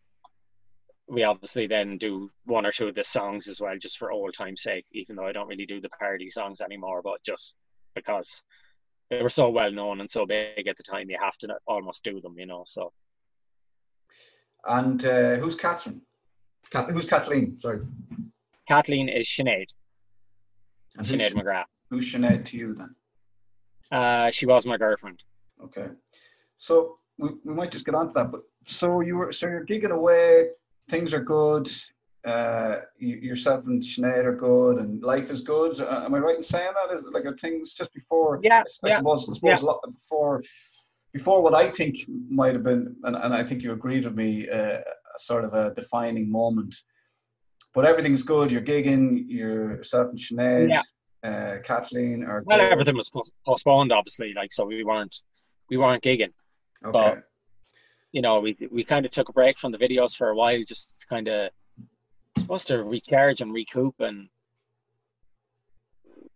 we obviously then do one or two of the songs as well, just for old time's sake. Even though I don't really do the parody songs anymore, but just because they were so well known and so big at the time, you have to almost do them, you know. So
And uh, who's Catherine? Cat- who's Kathleen? Sorry.
Kathleen is Sinead,
And who's,
McGrath.
who's Sinead to you then?
Uh, she was my girlfriend.
Okay. So we, we might just get on to that. But so you were so you're gigging away, things are good. Uh, you, yourself and Sinead are good, and life is good. Uh, am I right in saying that? Is it like are things just before?
Yeah,
I,
yeah,
suppose. I suppose a lot before before what I think might have been, and, and I think you agreed with me, uh, a sort of a defining moment. But everything's good. You're gigging. You're yourself and Sinead,
Yeah.
uh, Kathleen are.
Well,
good.
everything was postponed, obviously, like so we weren't we weren't gigging.
Okay.
but- You know, we we kind of took a break from the videos for a while, just kind of supposed to recharge and recoup and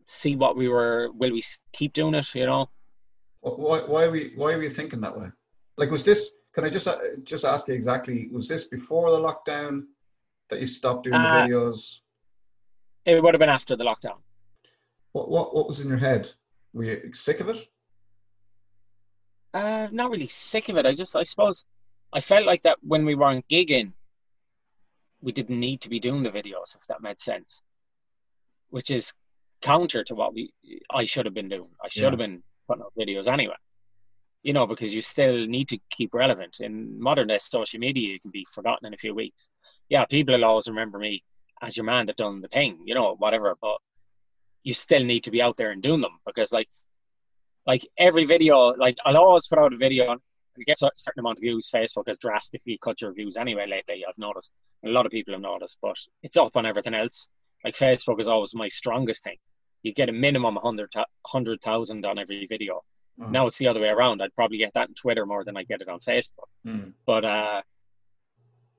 see what we were. Will we keep doing it? You know.
Wh- Why, why were you, why were you thinking that way? Like, was this? Can I just uh, just ask you exactly? Was this before the lockdown that you stopped doing
Uh,
the videos?
It would have been after the lockdown.
What what what was in your head? Were you sick of it?
Uh, not really sick of it. I just, I suppose, I felt like that when we weren't gigging, we didn't need to be doing the videos, if that made sense. Which is counter to what we, I should have been doing. I should
Yeah.
have been putting up videos anyway. You know, because you still need to keep relevant. In modern day social media, you can be forgotten in a few weeks. Yeah, people will always remember me as your man that done the thing, you know, whatever. But you still need to be out there and doing them because, like, like every video, like I'll always put out a video and get a certain amount of views. Facebook has drastically cut your views anyway lately. I've noticed. A lot of people have noticed, but it's up on everything else. Like Facebook is always my strongest thing. You get a minimum 100,000 on every video.
Oh.
Now it's the other way around. I'd probably get that on Twitter more than I get it on Facebook.
Hmm.
But uh,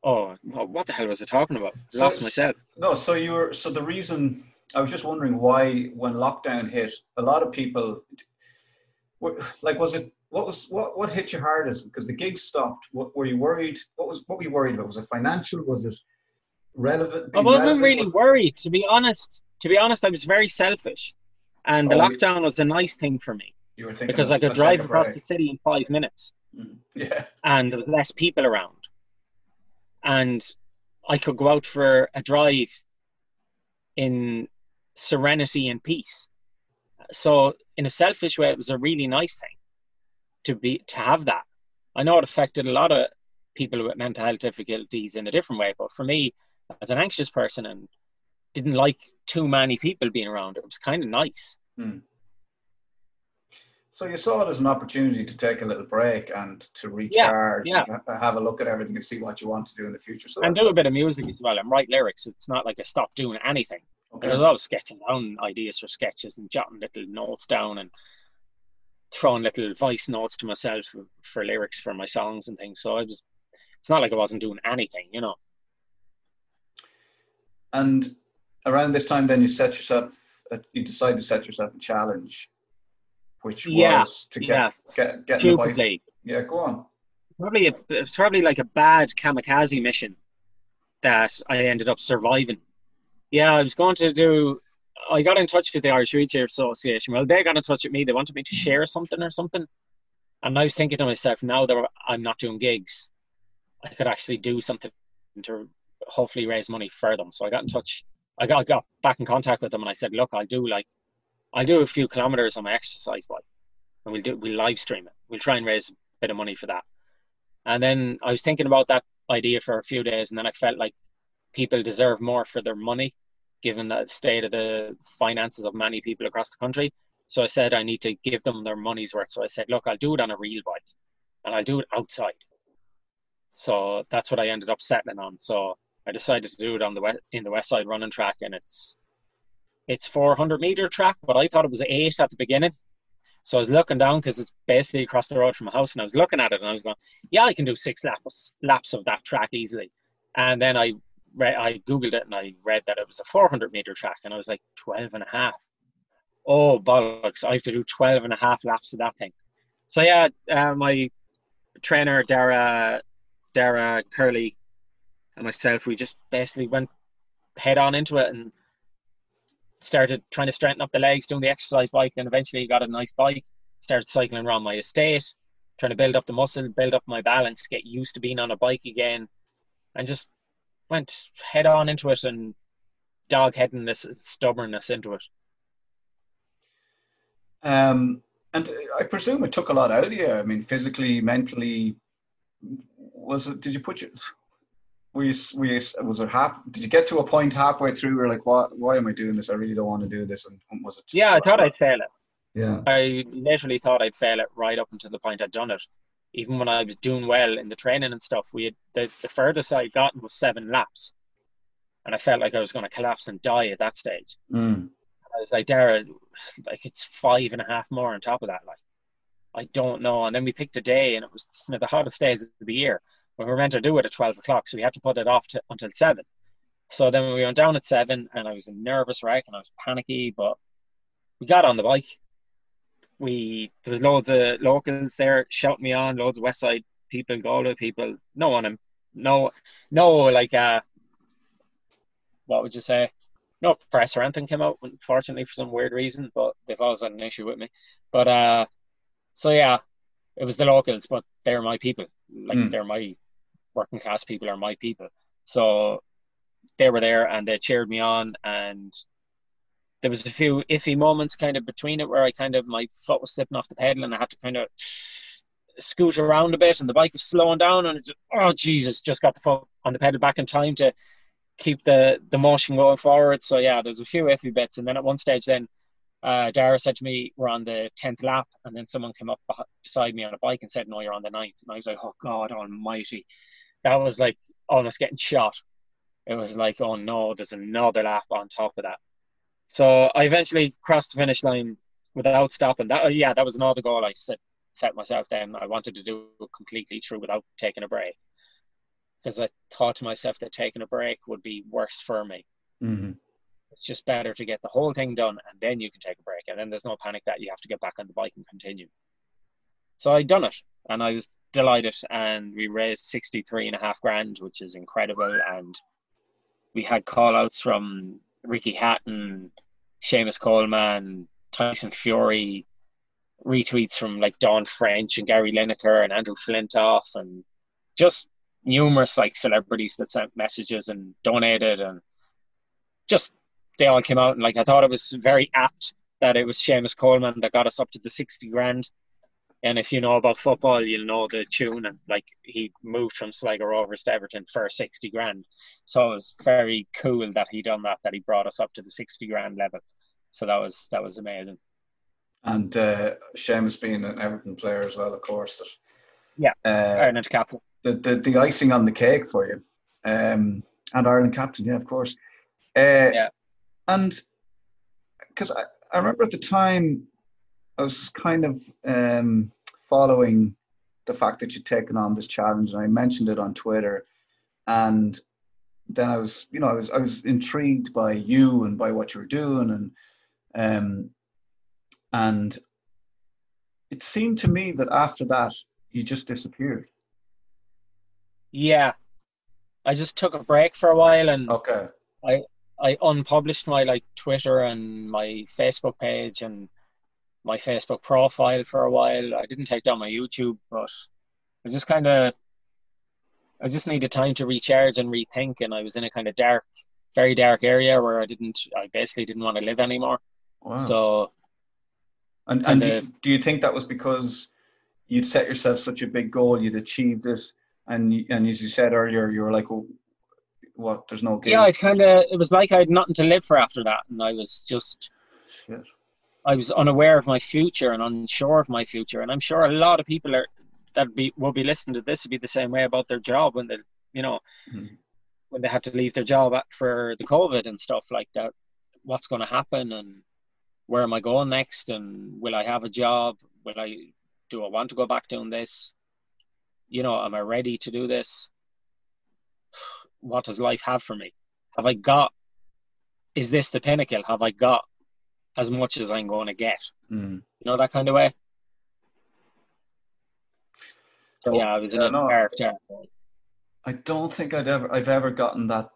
oh, what the hell was I talking about?
So-
Lost myself.
No, so you were so the reason I was just wondering why when lockdown hit, a lot of people were like was it what was what what hit you hardest because the gigs stopped? What were you worried? What was what were you worried about? Was it financial? Was it relevant?
I wasn't
relevant?
really worried, to be honest. To be honest, I was very selfish, and the
Oh, you-
lockdown was a nice thing for me because I could drive across
break."
the city in five minutes,
Mm. Yeah.
and there was less people around, and I could go out for a drive in serenity and peace. So, in a selfish way, it was a really nice thing to be to have that. I know it affected a lot of people with mental health difficulties in a different way, but for me, as an anxious person and didn't like too many people being around, it was kind of nice. Hmm.
So you saw it as an opportunity to take a little break and to recharge
yeah.
and have a look at everything and see what you want to do in the future. So
And do a bit of music as well and write lyrics. It's not like I stopped doing anything.
okay.
I was always sketching down ideas for sketches and jotting little notes down and throwing little voice notes to myself for lyrics for my songs and things. So I was, it's not like I wasn't doing anything, you know.
And around this time, then you set yourself, uh, you decided to set yourself a challenge, which
Yeah,
was to get get get the bike. Yeah, go on.
Probably a, it's probably like a bad kamikaze mission that I ended up surviving. Yeah, I was going to do. I got in touch with the Irish Wheelchair Association. Well, they got in touch with me. They wanted me to share something or something, and I was thinking to myself, now that I'm not doing gigs, I could actually do something to hopefully raise money for them. So I got in touch. I got got back in contact with them, and I said, look, I'll do like, I'll do a few kilometers on my exercise bike, and we'll do we'll live stream it. We'll try and raise a bit of money for that. And then I was thinking about that idea for a few days, and then I felt like people deserve more for their money, given the state of the finances of many people across the country. So I said I need to give them their money's worth. So I said, look, I'll do it on a real bike, and I'll do it outside. So that's what I ended up settling on. So I decided to do it on the west, in the West Side running track, and it's it's 400 meter track, but I thought it was eight at the beginning. So I was looking down because it's basically across the road from my house, and I was looking at it and I was going, "Yeah, I can do six laps laps of that track easily." And then I read, I googled it and I read that it was a 400 meter track, and I was like 12 and a half. Oh bollocks! I have to do 12 and a half laps of that thing. So yeah, uh, my trainer Dara Dara Curley and myself, we just basically went head on into it and started trying to strengthen up the legs, doing the exercise bike, and eventually got a nice bike. Started cycling around my estate, trying to build up the muscle, build up my balance, get used to being on a bike again, and just went head on into it and dog heading this stubbornness into it.
Um, and I presume it took a lot out of you. I mean, physically, mentally. Was it? Did you put your were you, were you, was it half, did you get to a point halfway through where like, what, why am I doing this? I really don't want to do this. And was it?
Yeah, I thought I'd fail it.
Yeah.
I literally thought I'd fail it right up until the point I'd done it. Even when I was doing well in the training and stuff, we had, the, the furthest I'd gotten was seven laps. And I felt like I was going to collapse and die at that stage.
Mm.
I was like, Dara, like it's five and a half more on top of that. Like, I don't know. And then we picked a day and it was you know, the hottest days of the year we were meant to do it at 12 o'clock, so we had to put it off to, until 7. So then we went down at 7, and I was a nervous wreck, and I was panicky, but we got on the bike. We There was loads of locals there shouting me on, loads of West Side people, Galway people, no one, no, no, like, uh, what would you say? No press or anything came out, unfortunately, for some weird reason, but they've always had an issue with me. But, uh, so yeah, it was the locals, but they're my people. Like, mm. they're my working class people are my people. So they were there and they cheered me on and there was a few iffy moments kind of between it where I kind of my foot was slipping off the pedal and I had to kind of scoot around a bit and the bike was slowing down and it just, oh Jesus, just got the foot on the pedal back in time to keep the the motion going forward. So yeah, there's a few iffy bits and then at one stage then uh, Dara said to me, "We're on the tenth lap," and then someone came up beside me on a bike and said, "No, you're on the ninth. And I was like, "Oh God Almighty!" That was like almost getting shot. It was like, oh no, there's another lap on top of that. So I eventually crossed the finish line without stopping. That yeah, that was another goal I set set myself. Then I wanted to do it completely through without taking a break because I thought to myself that taking a break would be worse for me.
Mm-hmm.
It's just better to get the whole thing done and then you can take a break, and then there's no panic that you have to get back on the bike and continue. So I done it, and I was delighted and we raised 63 and a half grand which is incredible and we had call outs from Ricky Hatton Seamus Coleman Tyson Fury retweets from like Dawn French and Gary Lineker and Andrew Flintoff and just numerous like celebrities that sent messages and donated and just they all came out and like I thought it was very apt that it was Seamus Coleman that got us up to the 60 grand and if you know about football, you'll know the tune. And like he moved from Sligo Rovers to Everton for sixty grand, so it was very cool that he done that. That he brought us up to the sixty grand level. So that was that was amazing.
And uh, Seamus being an Everton player as well, of course. That
yeah, uh, Ireland captain.
The, the the icing on the cake for you, um, and Ireland captain, yeah, of course. Uh,
yeah,
and because I, I remember at the time I was kind of um, following the fact that you'd taken on this challenge, and I mentioned it on Twitter, and then I was, you know, I was I was intrigued by you and by what you were doing, and um, and it seemed to me that after that you just disappeared.
Yeah, I just took a break for a while, and
okay,
I I unpublished my like Twitter and my Facebook page and my Facebook profile for a while. I didn't take down my YouTube, but I just kind of, I just needed time to recharge and rethink. And I was in a kind of dark, very dark area where I didn't, I basically didn't want to live anymore.
Wow.
So,
and, and do, do you think that was because you'd set yourself such a big goal, you'd achieved this, and and as you said earlier, you were like, well, what? There's no game.
Yeah, it's kind of. It was like I had nothing to live for after that, and I was just.
Shit.
I was unaware of my future and unsure of my future. And I'm sure a lot of people are that be will be listening to this would be the same way about their job when they you know mm-hmm. when they had to leave their job for the COVID and stuff like that. What's going to happen and where am I going next? And will I have a job? Will I do I want to go back doing this? You know, am I ready to do this? What does life have for me? Have I got is this the pinnacle? Have I got as much as I'm going to get?
Mm.
You know that kind of way. So, yeah, I was in a no, character.
I don't think I'd ever I've ever gotten that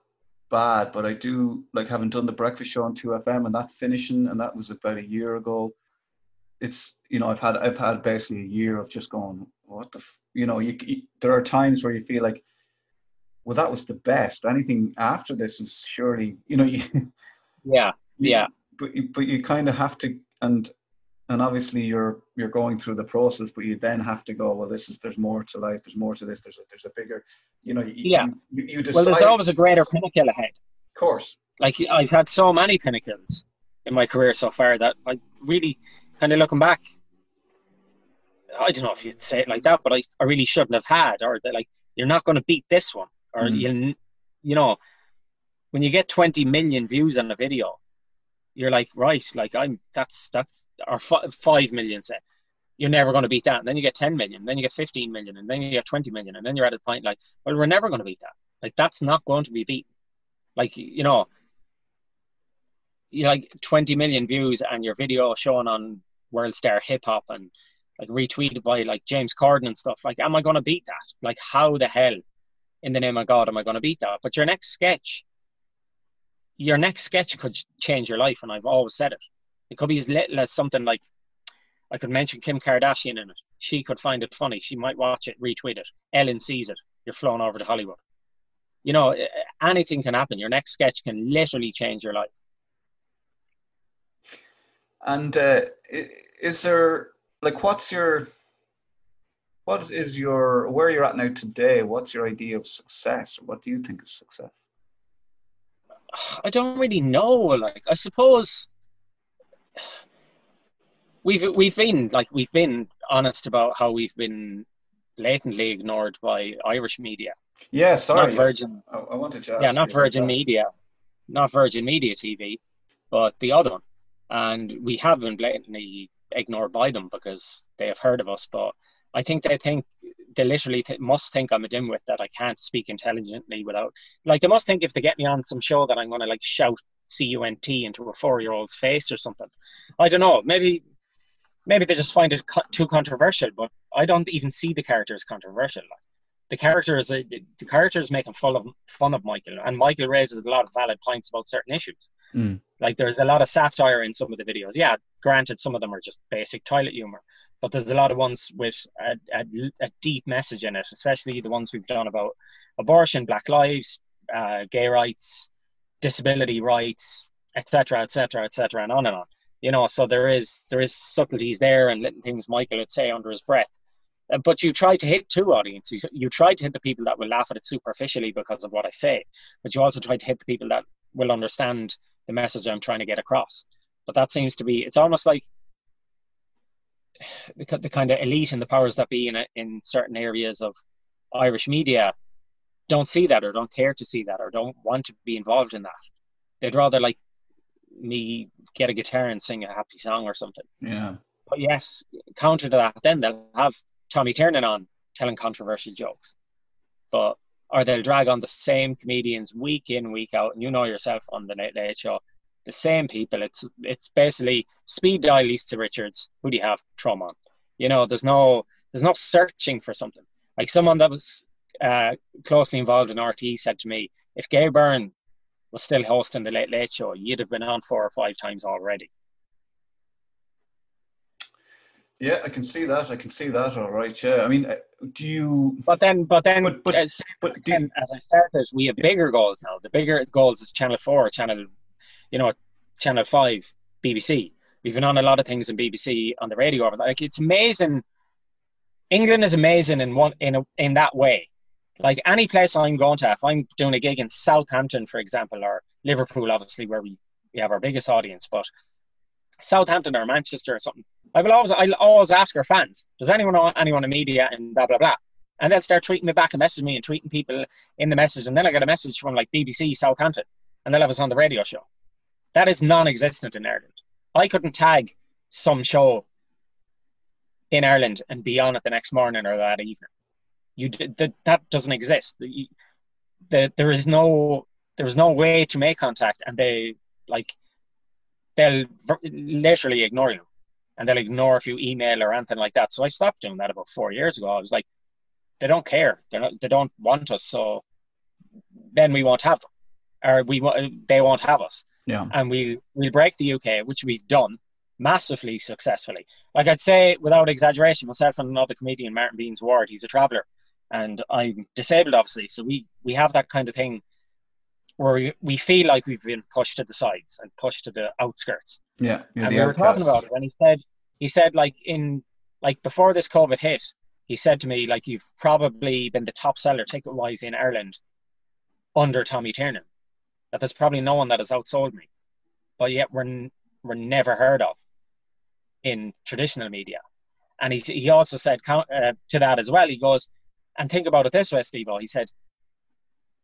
bad, but I do like having done the breakfast show on two FM and that finishing, and that was about a year ago. It's you know I've had I've had basically a year of just going what the f-? you know you, you there are times where you feel like well that was the best. Anything after this is surely you know you
yeah yeah
but but you kind of have to and and obviously you're you're going through the process but you then have to go well this is there's more to life there's more to this there's a, there's a bigger you know you,
yeah.
you, you decide,
well there's always a greater pinnacle ahead.
Of course.
Like i've had so many pinnacles in my career so far that i really kind of looking back i don't know if you'd say it like that but i, I really shouldn't have had or that like you're not going to beat this one or mm. you you know when you get 20 million views on a video you're like, right, like I'm that's that's our f- five million set. You're never going to beat that. And then you get 10 million, then you get 15 million, and then you get 20 million, and then you're at a point like, well, we're never going to beat that. Like that's not going to be beaten. Like you know, you like 20 million views and your video shown on World Star Hip Hop and like retweeted by like James Corden and stuff. Like, am I going to beat that? Like, how the hell, in the name of God, am I going to beat that? But your next sketch your next sketch could change your life, and I've always said it. It could be as little as something like I could mention Kim Kardashian in it. She could find it funny. She might watch it, retweet it. Ellen sees it. You're flown over to Hollywood. You know, anything can happen. Your next sketch can literally change your life.
And uh, is there like what's your what is your where you're at now today? What's your idea of success? What do you think is success?
I don't really know. Like, I suppose we've we've been like we've been honest about how we've been blatantly ignored by Irish media.
Yeah, sorry,
not Virgin.
I, I wanted to.
yeah, not Virgin Media, not Virgin Media TV, but the other one, and we have been blatantly ignored by them because they have heard of us. But I think they think they literally th- must think I'm a dimwit that I can't speak intelligently without like they must think if they get me on some show that I'm going to like shout cunt into a four year old's face or something. I don't know. Maybe maybe they just find it co- too controversial, but I don't even see the character as controversial. Like, the character is a, the character is making fun of fun of Michael, and Michael raises a lot of valid points about certain issues.
Mm.
Like there's a lot of satire in some of the videos. Yeah, granted, some of them are just basic toilet humor, but there's a lot of ones with a, a, a, deep message in it, especially the ones we've done about abortion, Black lives, uh, gay rights, disability rights, etc., etc., etc., and on and on. You know, so there is there is subtleties there and little things Michael would say under his breath. Uh, but you try to hit two audiences. You, you try to hit the people that will laugh at it superficially because of what I say, but you also try to hit the people that will understand the message I'm trying to get across. But that seems to be it's almost like the, the kind of elite and the powers that be in a, in certain areas of Irish media don't see that or don't care to see that or don't want to be involved in that. They'd rather like me get a guitar and sing a happy song or something.
Yeah.
But yes, counter to that, then they'll have Tommy Tiernan on telling controversial jokes. But or they'll drag on the same comedians week in, week out, and you know yourself on the Late Late Show the same people. It's it's basically speed dial Lisa Richards. Who do you have? On. You know, there's no there's no searching for something. Like someone that was uh, closely involved in RTÉ said to me, if Gay Byrne was still hosting the Late Late Show, you'd have been on four or five times already.
Yeah, I can see that. I can see that. All right. Yeah. I mean, uh, do you?
But then, but then,
but, but,
as,
but
you... as I started, we have yeah. bigger goals now. The bigger goals is Channel Four, Channel you know, Channel 5, BBC. We've been on a lot of things in BBC on the radio. Like, it's amazing. England is amazing in one in a, in that way. Like any place I'm going to, if I'm doing a gig in Southampton, for example, or Liverpool, obviously where we, we have our biggest audience, but Southampton or Manchester or something, I will always I'll always ask our fans, does anyone know anyone in media and blah blah blah, and they'll start tweeting me back and messaging me and tweeting people in the message, and then I get a message from like BBC Southampton, and they'll have us on the radio show. That is non-existent in Ireland. I couldn't tag some show in Ireland and be on it the next morning or that evening. You that that doesn't exist. The, the, there is no there is no way to make contact, and they like they'll literally ignore you, and they'll ignore if you email or anything like that. So I stopped doing that about four years ago. I was like, they don't care. They don't they don't want us. So then we won't have them, or we they won't have us.
Yeah.
And we we break the UK, which we've done massively successfully. Like I'd say, without exaggeration, myself and another comedian, Martin Beanz Warde, he's a traveller, and I'm disabled, obviously. So we we have that kind of thing where we, we feel like we've been pushed to the sides and pushed to the outskirts.
Yeah,
and we were talking about it, and he said he said like in like before this COVID hit, he said to me like you've probably been the top seller ticket wise in Ireland under Tommy Tiernan. That there's probably no one that has outsold me, but yet we're we're never heard of in traditional media. And he he also said uh, to that as well. He goes, and think about it this way, Steve. He said,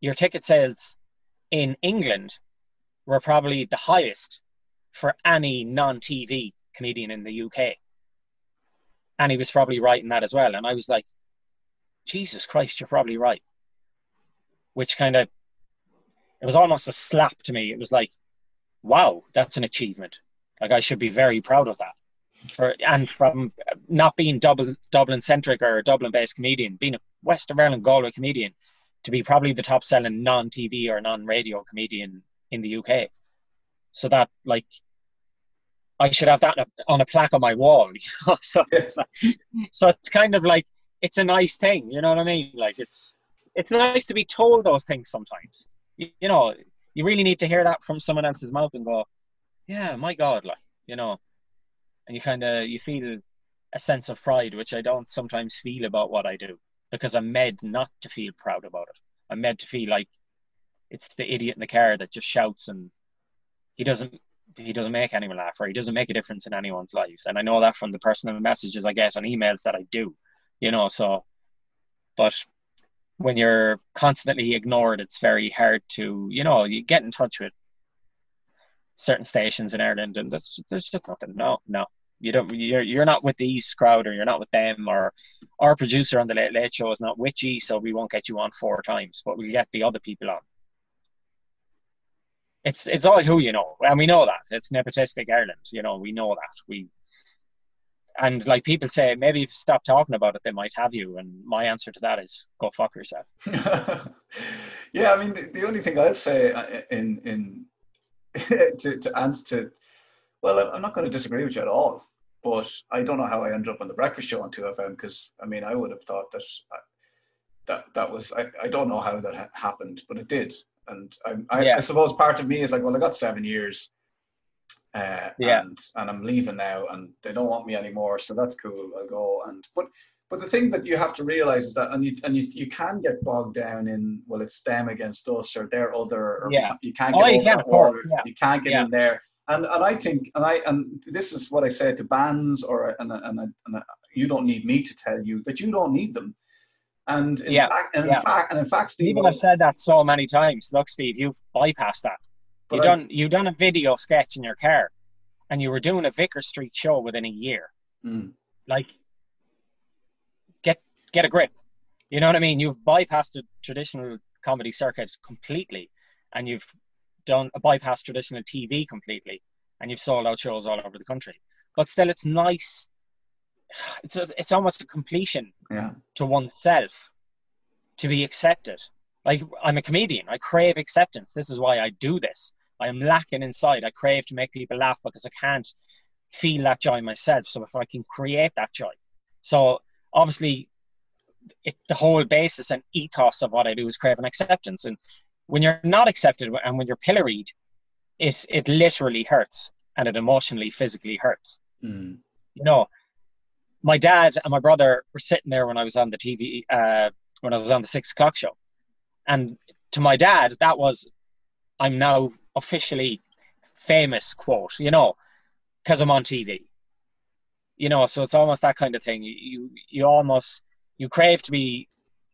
your ticket sales in England were probably the highest for any non-TV comedian in the UK. And he was probably right in that as well. And I was like, Jesus Christ, you're probably right. Which kind of, it was almost a slap to me. It was like, wow, that's an achievement. Like I should be very proud of that. For, and from not being Dublin Dublin centric or a Dublin based comedian, being a West of Ireland Galway comedian, to be probably the top selling non TV or non radio comedian in the UK. So that like I should have that on a plaque on my wall. So it's like, so it's kind of like it's a nice thing. You know what I mean? Like it's it's nice to be told those things sometimes. You, you know, you really need to hear that from someone else's mouth and go, yeah, my God, like you know, and you kind of you feel a sense of pride, which I don't sometimes feel about what I do because I'm made not to feel proud about it. I'm made to feel like it's the idiot in the car that just shouts and he doesn't he doesn't make anyone laugh or he doesn't make a difference in anyone's lives. And I know that from the personal messages I get on emails that I do, you know, so but when you're constantly ignored, it's very hard to, you know, you get in touch with certain stations in Ireland and there's, there's just nothing. No, no, you don't you're you're not with the East crowd or you're not with them or our producer on the Late Late Show is not witchy, so we won't get you on four times, but we get the other people on. It's it's all who you know, and we know that it's nepotistic Ireland. You know, we know that we. And like people say, maybe stop talking about it, they might have you. And my answer to that is go fuck yourself.
yeah, I mean, the, the only thing I'd say uh, in in to to answer to, well, I'm not going to disagree with you at all but I don't know how I ended up on the breakfast show on 2FM because I mean I would have thought that I, that that was I, I don't know how that ha- happened, but it did. And I, I, yeah. I, suppose part of me is like, well, I got seven years, uh, yeah. and and I'm leaving now, and they don't want me anymore, so that's cool. I'll go. And but but the thing that you have to realize is that, and you and you, you can get bogged down in well, it's them against us, or their other, or
yeah.
you can't get
oh,
over
can,
that wall, yeah. you can't get in there and and I think and I and this is what I say to bands or and and, and, and you don't need me to tell you that you don't need them. And in
yeah,
fact, and
yeah.
in fact, and in fact, Steve,
even I've said that so many times. Look, Steve, you've bypassed that. You done you done a video sketch in your car, and you were doing a Vicar Street show within a year.
Mm.
Like, get get a grip. You know what I mean? You've bypassed the traditional comedy circuit completely, and you've done a bypass traditional TV completely, and you've sold out shows all over the country. But still, it's nice. It's a, it's almost a completion
yeah.
to oneself to be accepted. Like I'm a comedian, I crave acceptance. This is why I do this. I am lacking inside. I crave to make people laugh because I can't feel that joy myself. So if I can create that joy, so obviously, it, the whole basis and ethos of what I do is craving acceptance. And when you're not accepted and when you're pilloried, it it literally hurts and it emotionally, physically hurts.
Mm.
You know, my dad and my brother were sitting there when I was on the TV, uh, when I was on the six o'clock show, and to my dad, that was, I'm now officially famous quote. You know, because I'm on TV. You know, so it's almost that kind of thing. You, you you almost you crave to be,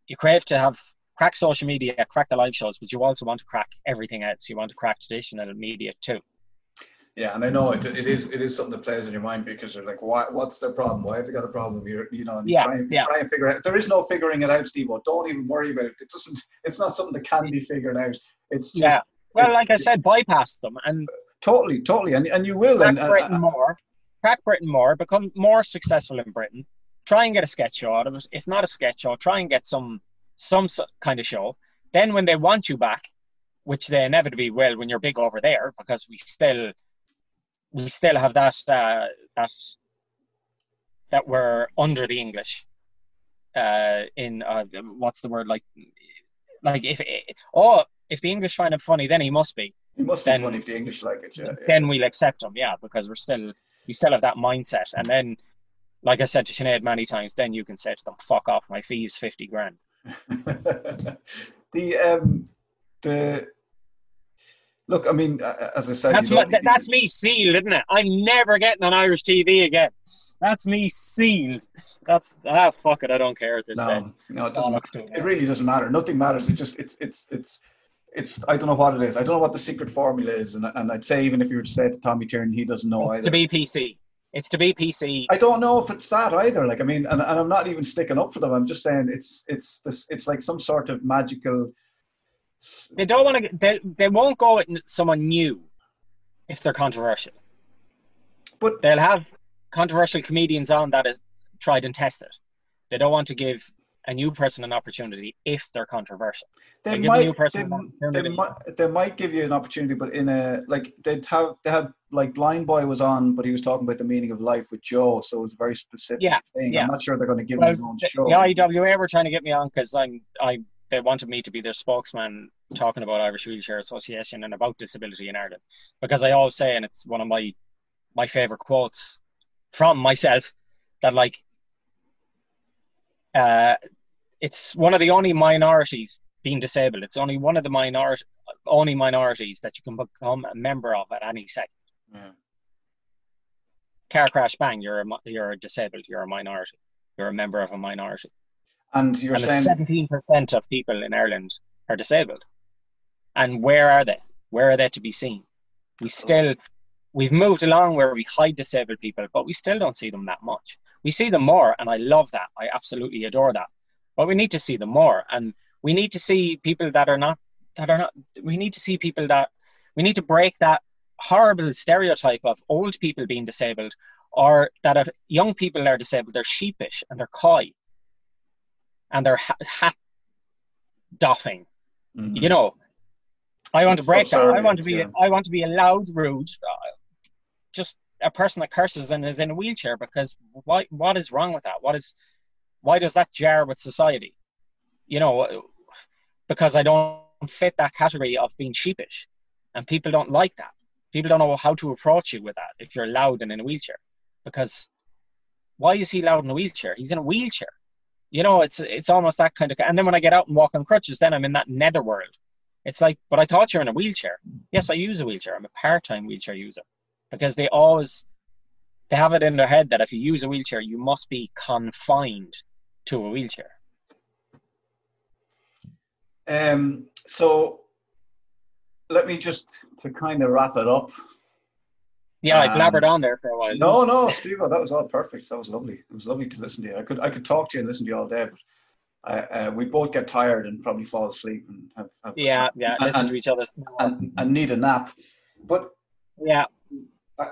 you crave to have crack social media, crack the live shows, but you also want to crack everything else. You want to crack traditional media too.
Yeah, and I know it, it is it is something that plays in your mind because you're like, why, what's their problem? Why have they got a problem? You're, you know, and
yeah,
try, and,
yeah.
try and figure out. There is no figuring it out, Steve. Don't even worry about it. It doesn't. It's not something that can be figured out. It's just,
yeah. Well, like I said, bypass them and
totally, totally, and and you will.
crack
And, and,
Britain more, crack Britain more, become more successful in Britain. Try and get a sketch show out of it. If not a sketch show, try and get some some kind of show. Then when they want you back, which they inevitably will when you're big over there, because we still we still have that uh, that that we're under the English. Uh, in uh, what's the word like? Like if oh if the English find him funny, then he must be.
it must be
then-
funny if the English like it. Yeah, yeah.
Then we'll accept him, yeah, because we're still we still have that mindset. And then, like I said to Sinead many times, then you can say to them, "Fuck off, my fee is fifty grand."
the um the look. I mean, as I said,
That's my, that's me sealed, isn't it? I'm never getting on Irish TV again. That's me sealed. That's ah fuck it, I don't care at this
no,
stage.
no, it doesn't.
It.
It really doesn't matter. Nothing matters. It just it's it's it's it's. I don't know what it is. I don't know what the secret formula is, and and I'd say even if you were to say it to Tommy Tiernan, he doesn't know
It's
either.
to be PC. It's to be PC.
I don't know if it's that either. Like I mean, and, and I'm not even sticking up for them. I'm just saying it's it's this. It's like some sort of magical.
They don't want to. They they won't go with someone new if they're controversial.
But
they'll have controversial comedians on that is tried and tested. They don't want to give a new person an opportunity if they're controversial.
they
a
might
new person
they, they might they might give you an opportunity, but in a like they'd have they had like Blind Boy was on, but he was talking about the meaning of life with Joe, so it was a very specific
Yeah,
thing.
yeah.
I'm not sure they're going to give
Well,
him his own
the,
show.
the IWA were trying to get me on because I'm I they wanted me to be their spokesman talking about Irish Wheelchair Association and about disability in Ireland because I always say and it's one of my my favorite quotes from myself that like uh it's one of the only minorities being disabled. It's only one of the minority only minorities that you can become a member of at any second.
Yeah.
Car crash, bang! You're a you're disabled. You're a minority. You're a member of a minority.
And you're
and
saying
seventeen percent of people in Ireland are disabled. And where are they? Where are they to be seen? We oh. still we've moved along where we hide disabled people, but we still don't see them that much. We see them more, and I love that. I absolutely adore that. But we need to see them more, and we need to see people that are not that are not. We need to see people that we need to break that horrible stereotype of old people being disabled, or that if young people are disabled, they're sheepish and they're coy, and they're ha- hat doffing.
Mhm.
You know, I want to break that. I want to be.
Subservient,
I want to be a loud, rude, uh, just a person that curses and is in a wheelchair. Because why? What is wrong with that? What is? Why does that jar with society? You know, because I don't fit that category of being sheepish, and people don't like that. People don't know how to approach you with that if you're loud and in a wheelchair. Because why is he loud in a wheelchair? He's in a wheelchair. You know, it's it's almost that kind of. And then when I get out and walk on crutches, then I'm in that netherworld. It's like, but I thought you're in a wheelchair. Yes, I use a wheelchair. I'm a part-time wheelchair user because they always they have it in their head that if you use a wheelchair, you must be confined to a wheelchair.
Um, so let me just to kind of wrap it up.
Yeah, I
Um,
blabbered on there for a while.
No, no, Steve, that was all perfect. That was lovely. It was lovely to listen to you. I could I could talk to you and listen to you all day, but uh, uh, we both get tired and probably fall asleep and have, have
Yeah, yeah.
and,
Listen to each other.
and, and need a nap. But
Yeah,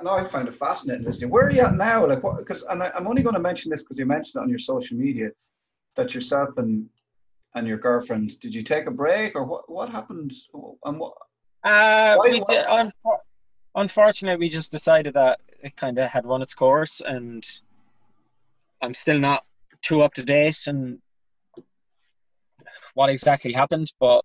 no, I find it fascinating listening. Where are you at now? Like, what? Because and I, I'm only going to mention this because you mentioned it on your social media that yourself and and your girlfriend did you take a break or what? What happened? And what?
Uh,
Why-
we
why-
did, un- unfortunately, we just decided that it kind of had run its course, and I'm still not too up to date and what exactly happened, but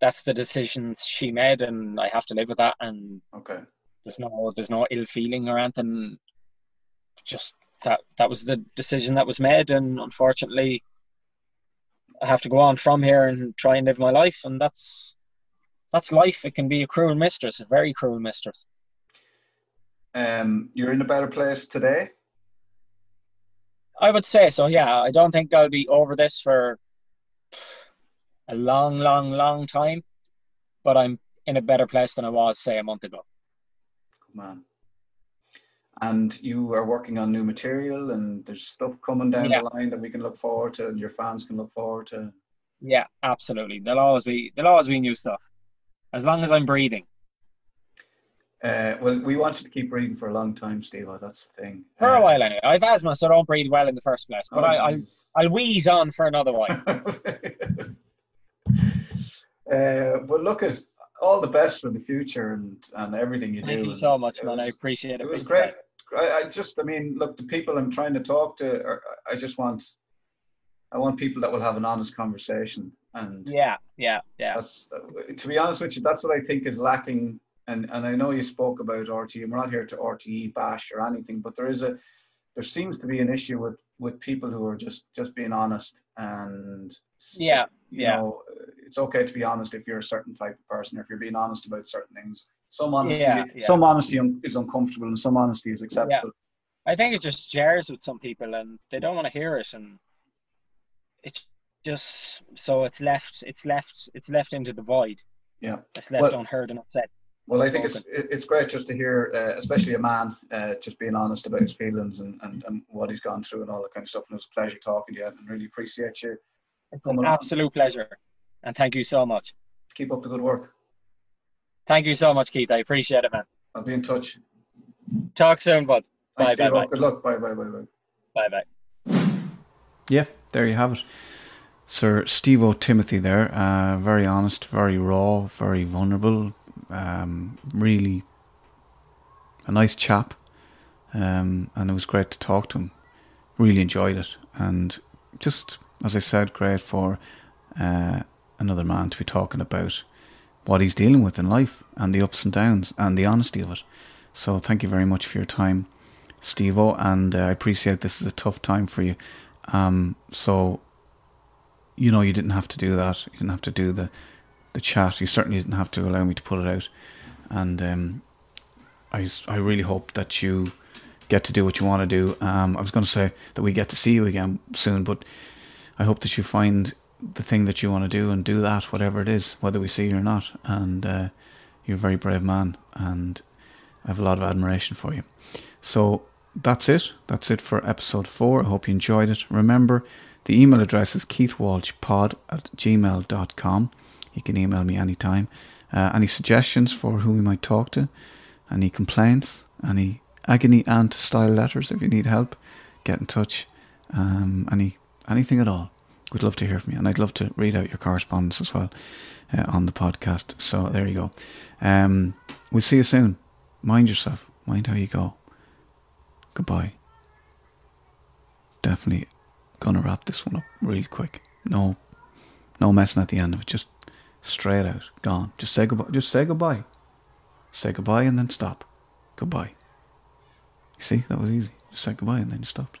that's the decisions she made, and I have to live with that. And
Okay.
There's no there's no ill feeling or anything. Just that that was the decision that was made, and unfortunately, I have to go on from here and try and live my life, and that's that's life. It can be a cruel mistress, a very cruel mistress.
Um, you're in a better place today.
I would say so. Yeah, I don't think I'll be over this for a long, long, long time, but I'm in a better place than I was, say, a month ago.
Man. And you are working on new material, and there's stuff coming down
Yeah.
the line that we can look forward to, and your fans can look forward to.
Yeah, absolutely. There'll always be there'll always be new stuff. As long as I'm breathing.
Uh, well, we wanted to keep breathing for a long time, Steve. That's the thing.
For
Uh,
a while anyway. I've asthma, so I don't breathe well in the first place. But
oh,
I, I'll I'll wheeze on for another while.
uh, but look at all the best for the future and, and everything you do.
Thank you so much, man. I appreciate it.
It was great. I, I just, I mean, look, the people I'm trying to talk to, are, I just want, I want people that will have an honest conversation. And
Yeah, yeah, yeah.
that's, to be honest with you, that's what I think is lacking. And and I know you spoke about RTÉ, and we're not here to RTÉ bash or anything, but there is a, there seems to be an issue with with people who are just just being honest and
Yeah,
you
yeah.
know it's okay to be honest if you're a certain type of person or if you're being honest about certain things some honesty
Yeah, yeah.
some honesty is uncomfortable and some honesty is acceptable
I think it just jars with some people and they don't want to hear it and it's just so it's left it's left it's left into the void.
yeah
It's left
Well-
unheard and upset.
well i think it's it's great just to hear uh, especially a man uh, just being honest about his feelings and, and and what he's gone through and all that kind of stuff and it was a pleasure talking to you and really appreciate you
It's an absolute pleasure. And thank you so much.
keep up the good work
Thank you so much, Keith. I appreciate it, man.
i'll be in touch
Talk soon, bud.
Thanks,
Bye, bye,
Steve.
bye.
good luck bye bye bye bye
Bye bye.
Yeah, there you have it. Sir Steve Timothy there, uh, very honest, very raw, very vulnerable, um, really a nice chap, um, and it was great to talk to him. Really enjoyed it, and just as I said, great for uh, another man to be talking about what he's dealing with in life and the ups and downs and the honesty of it. So thank you very much for your time, Steve and uh, I appreciate this is a tough time for you. Um, so, you know, you didn't have to do that. You didn't have to do the the chat. You certainly didn't have to allow me to put it out. And um, I I really hope that you get to do what you want to do. Um, I was going to say that we get to see you again soon, but I hope that you find the thing that you want to do and do that, whatever it is, whether we see you or not. And uh, you're a very brave man, and I have a lot of admiration for you. So that's it. That's it for episode four. I hope you enjoyed it. Remember, the email address is keithwalshpod at gmail.com. You can email me anytime. Uh, any suggestions for who we might talk to? Any complaints? Any agony aunt style letters if you need help? Get in touch. Um, any anything at all. We'd love to hear from you, and I'd love to read out your correspondence as well uh, on the podcast. So there you go. Um, we'll see you soon. Mind yourself. Mind how you go. Goodbye. Definitely gonna wrap this one up really quick. No, no messing at the end of it. Just straight out, gone. Just say goodbye. Just say goodbye. Say goodbye and then stop. Goodbye. You see, that was easy. Just say goodbye and then you stopped.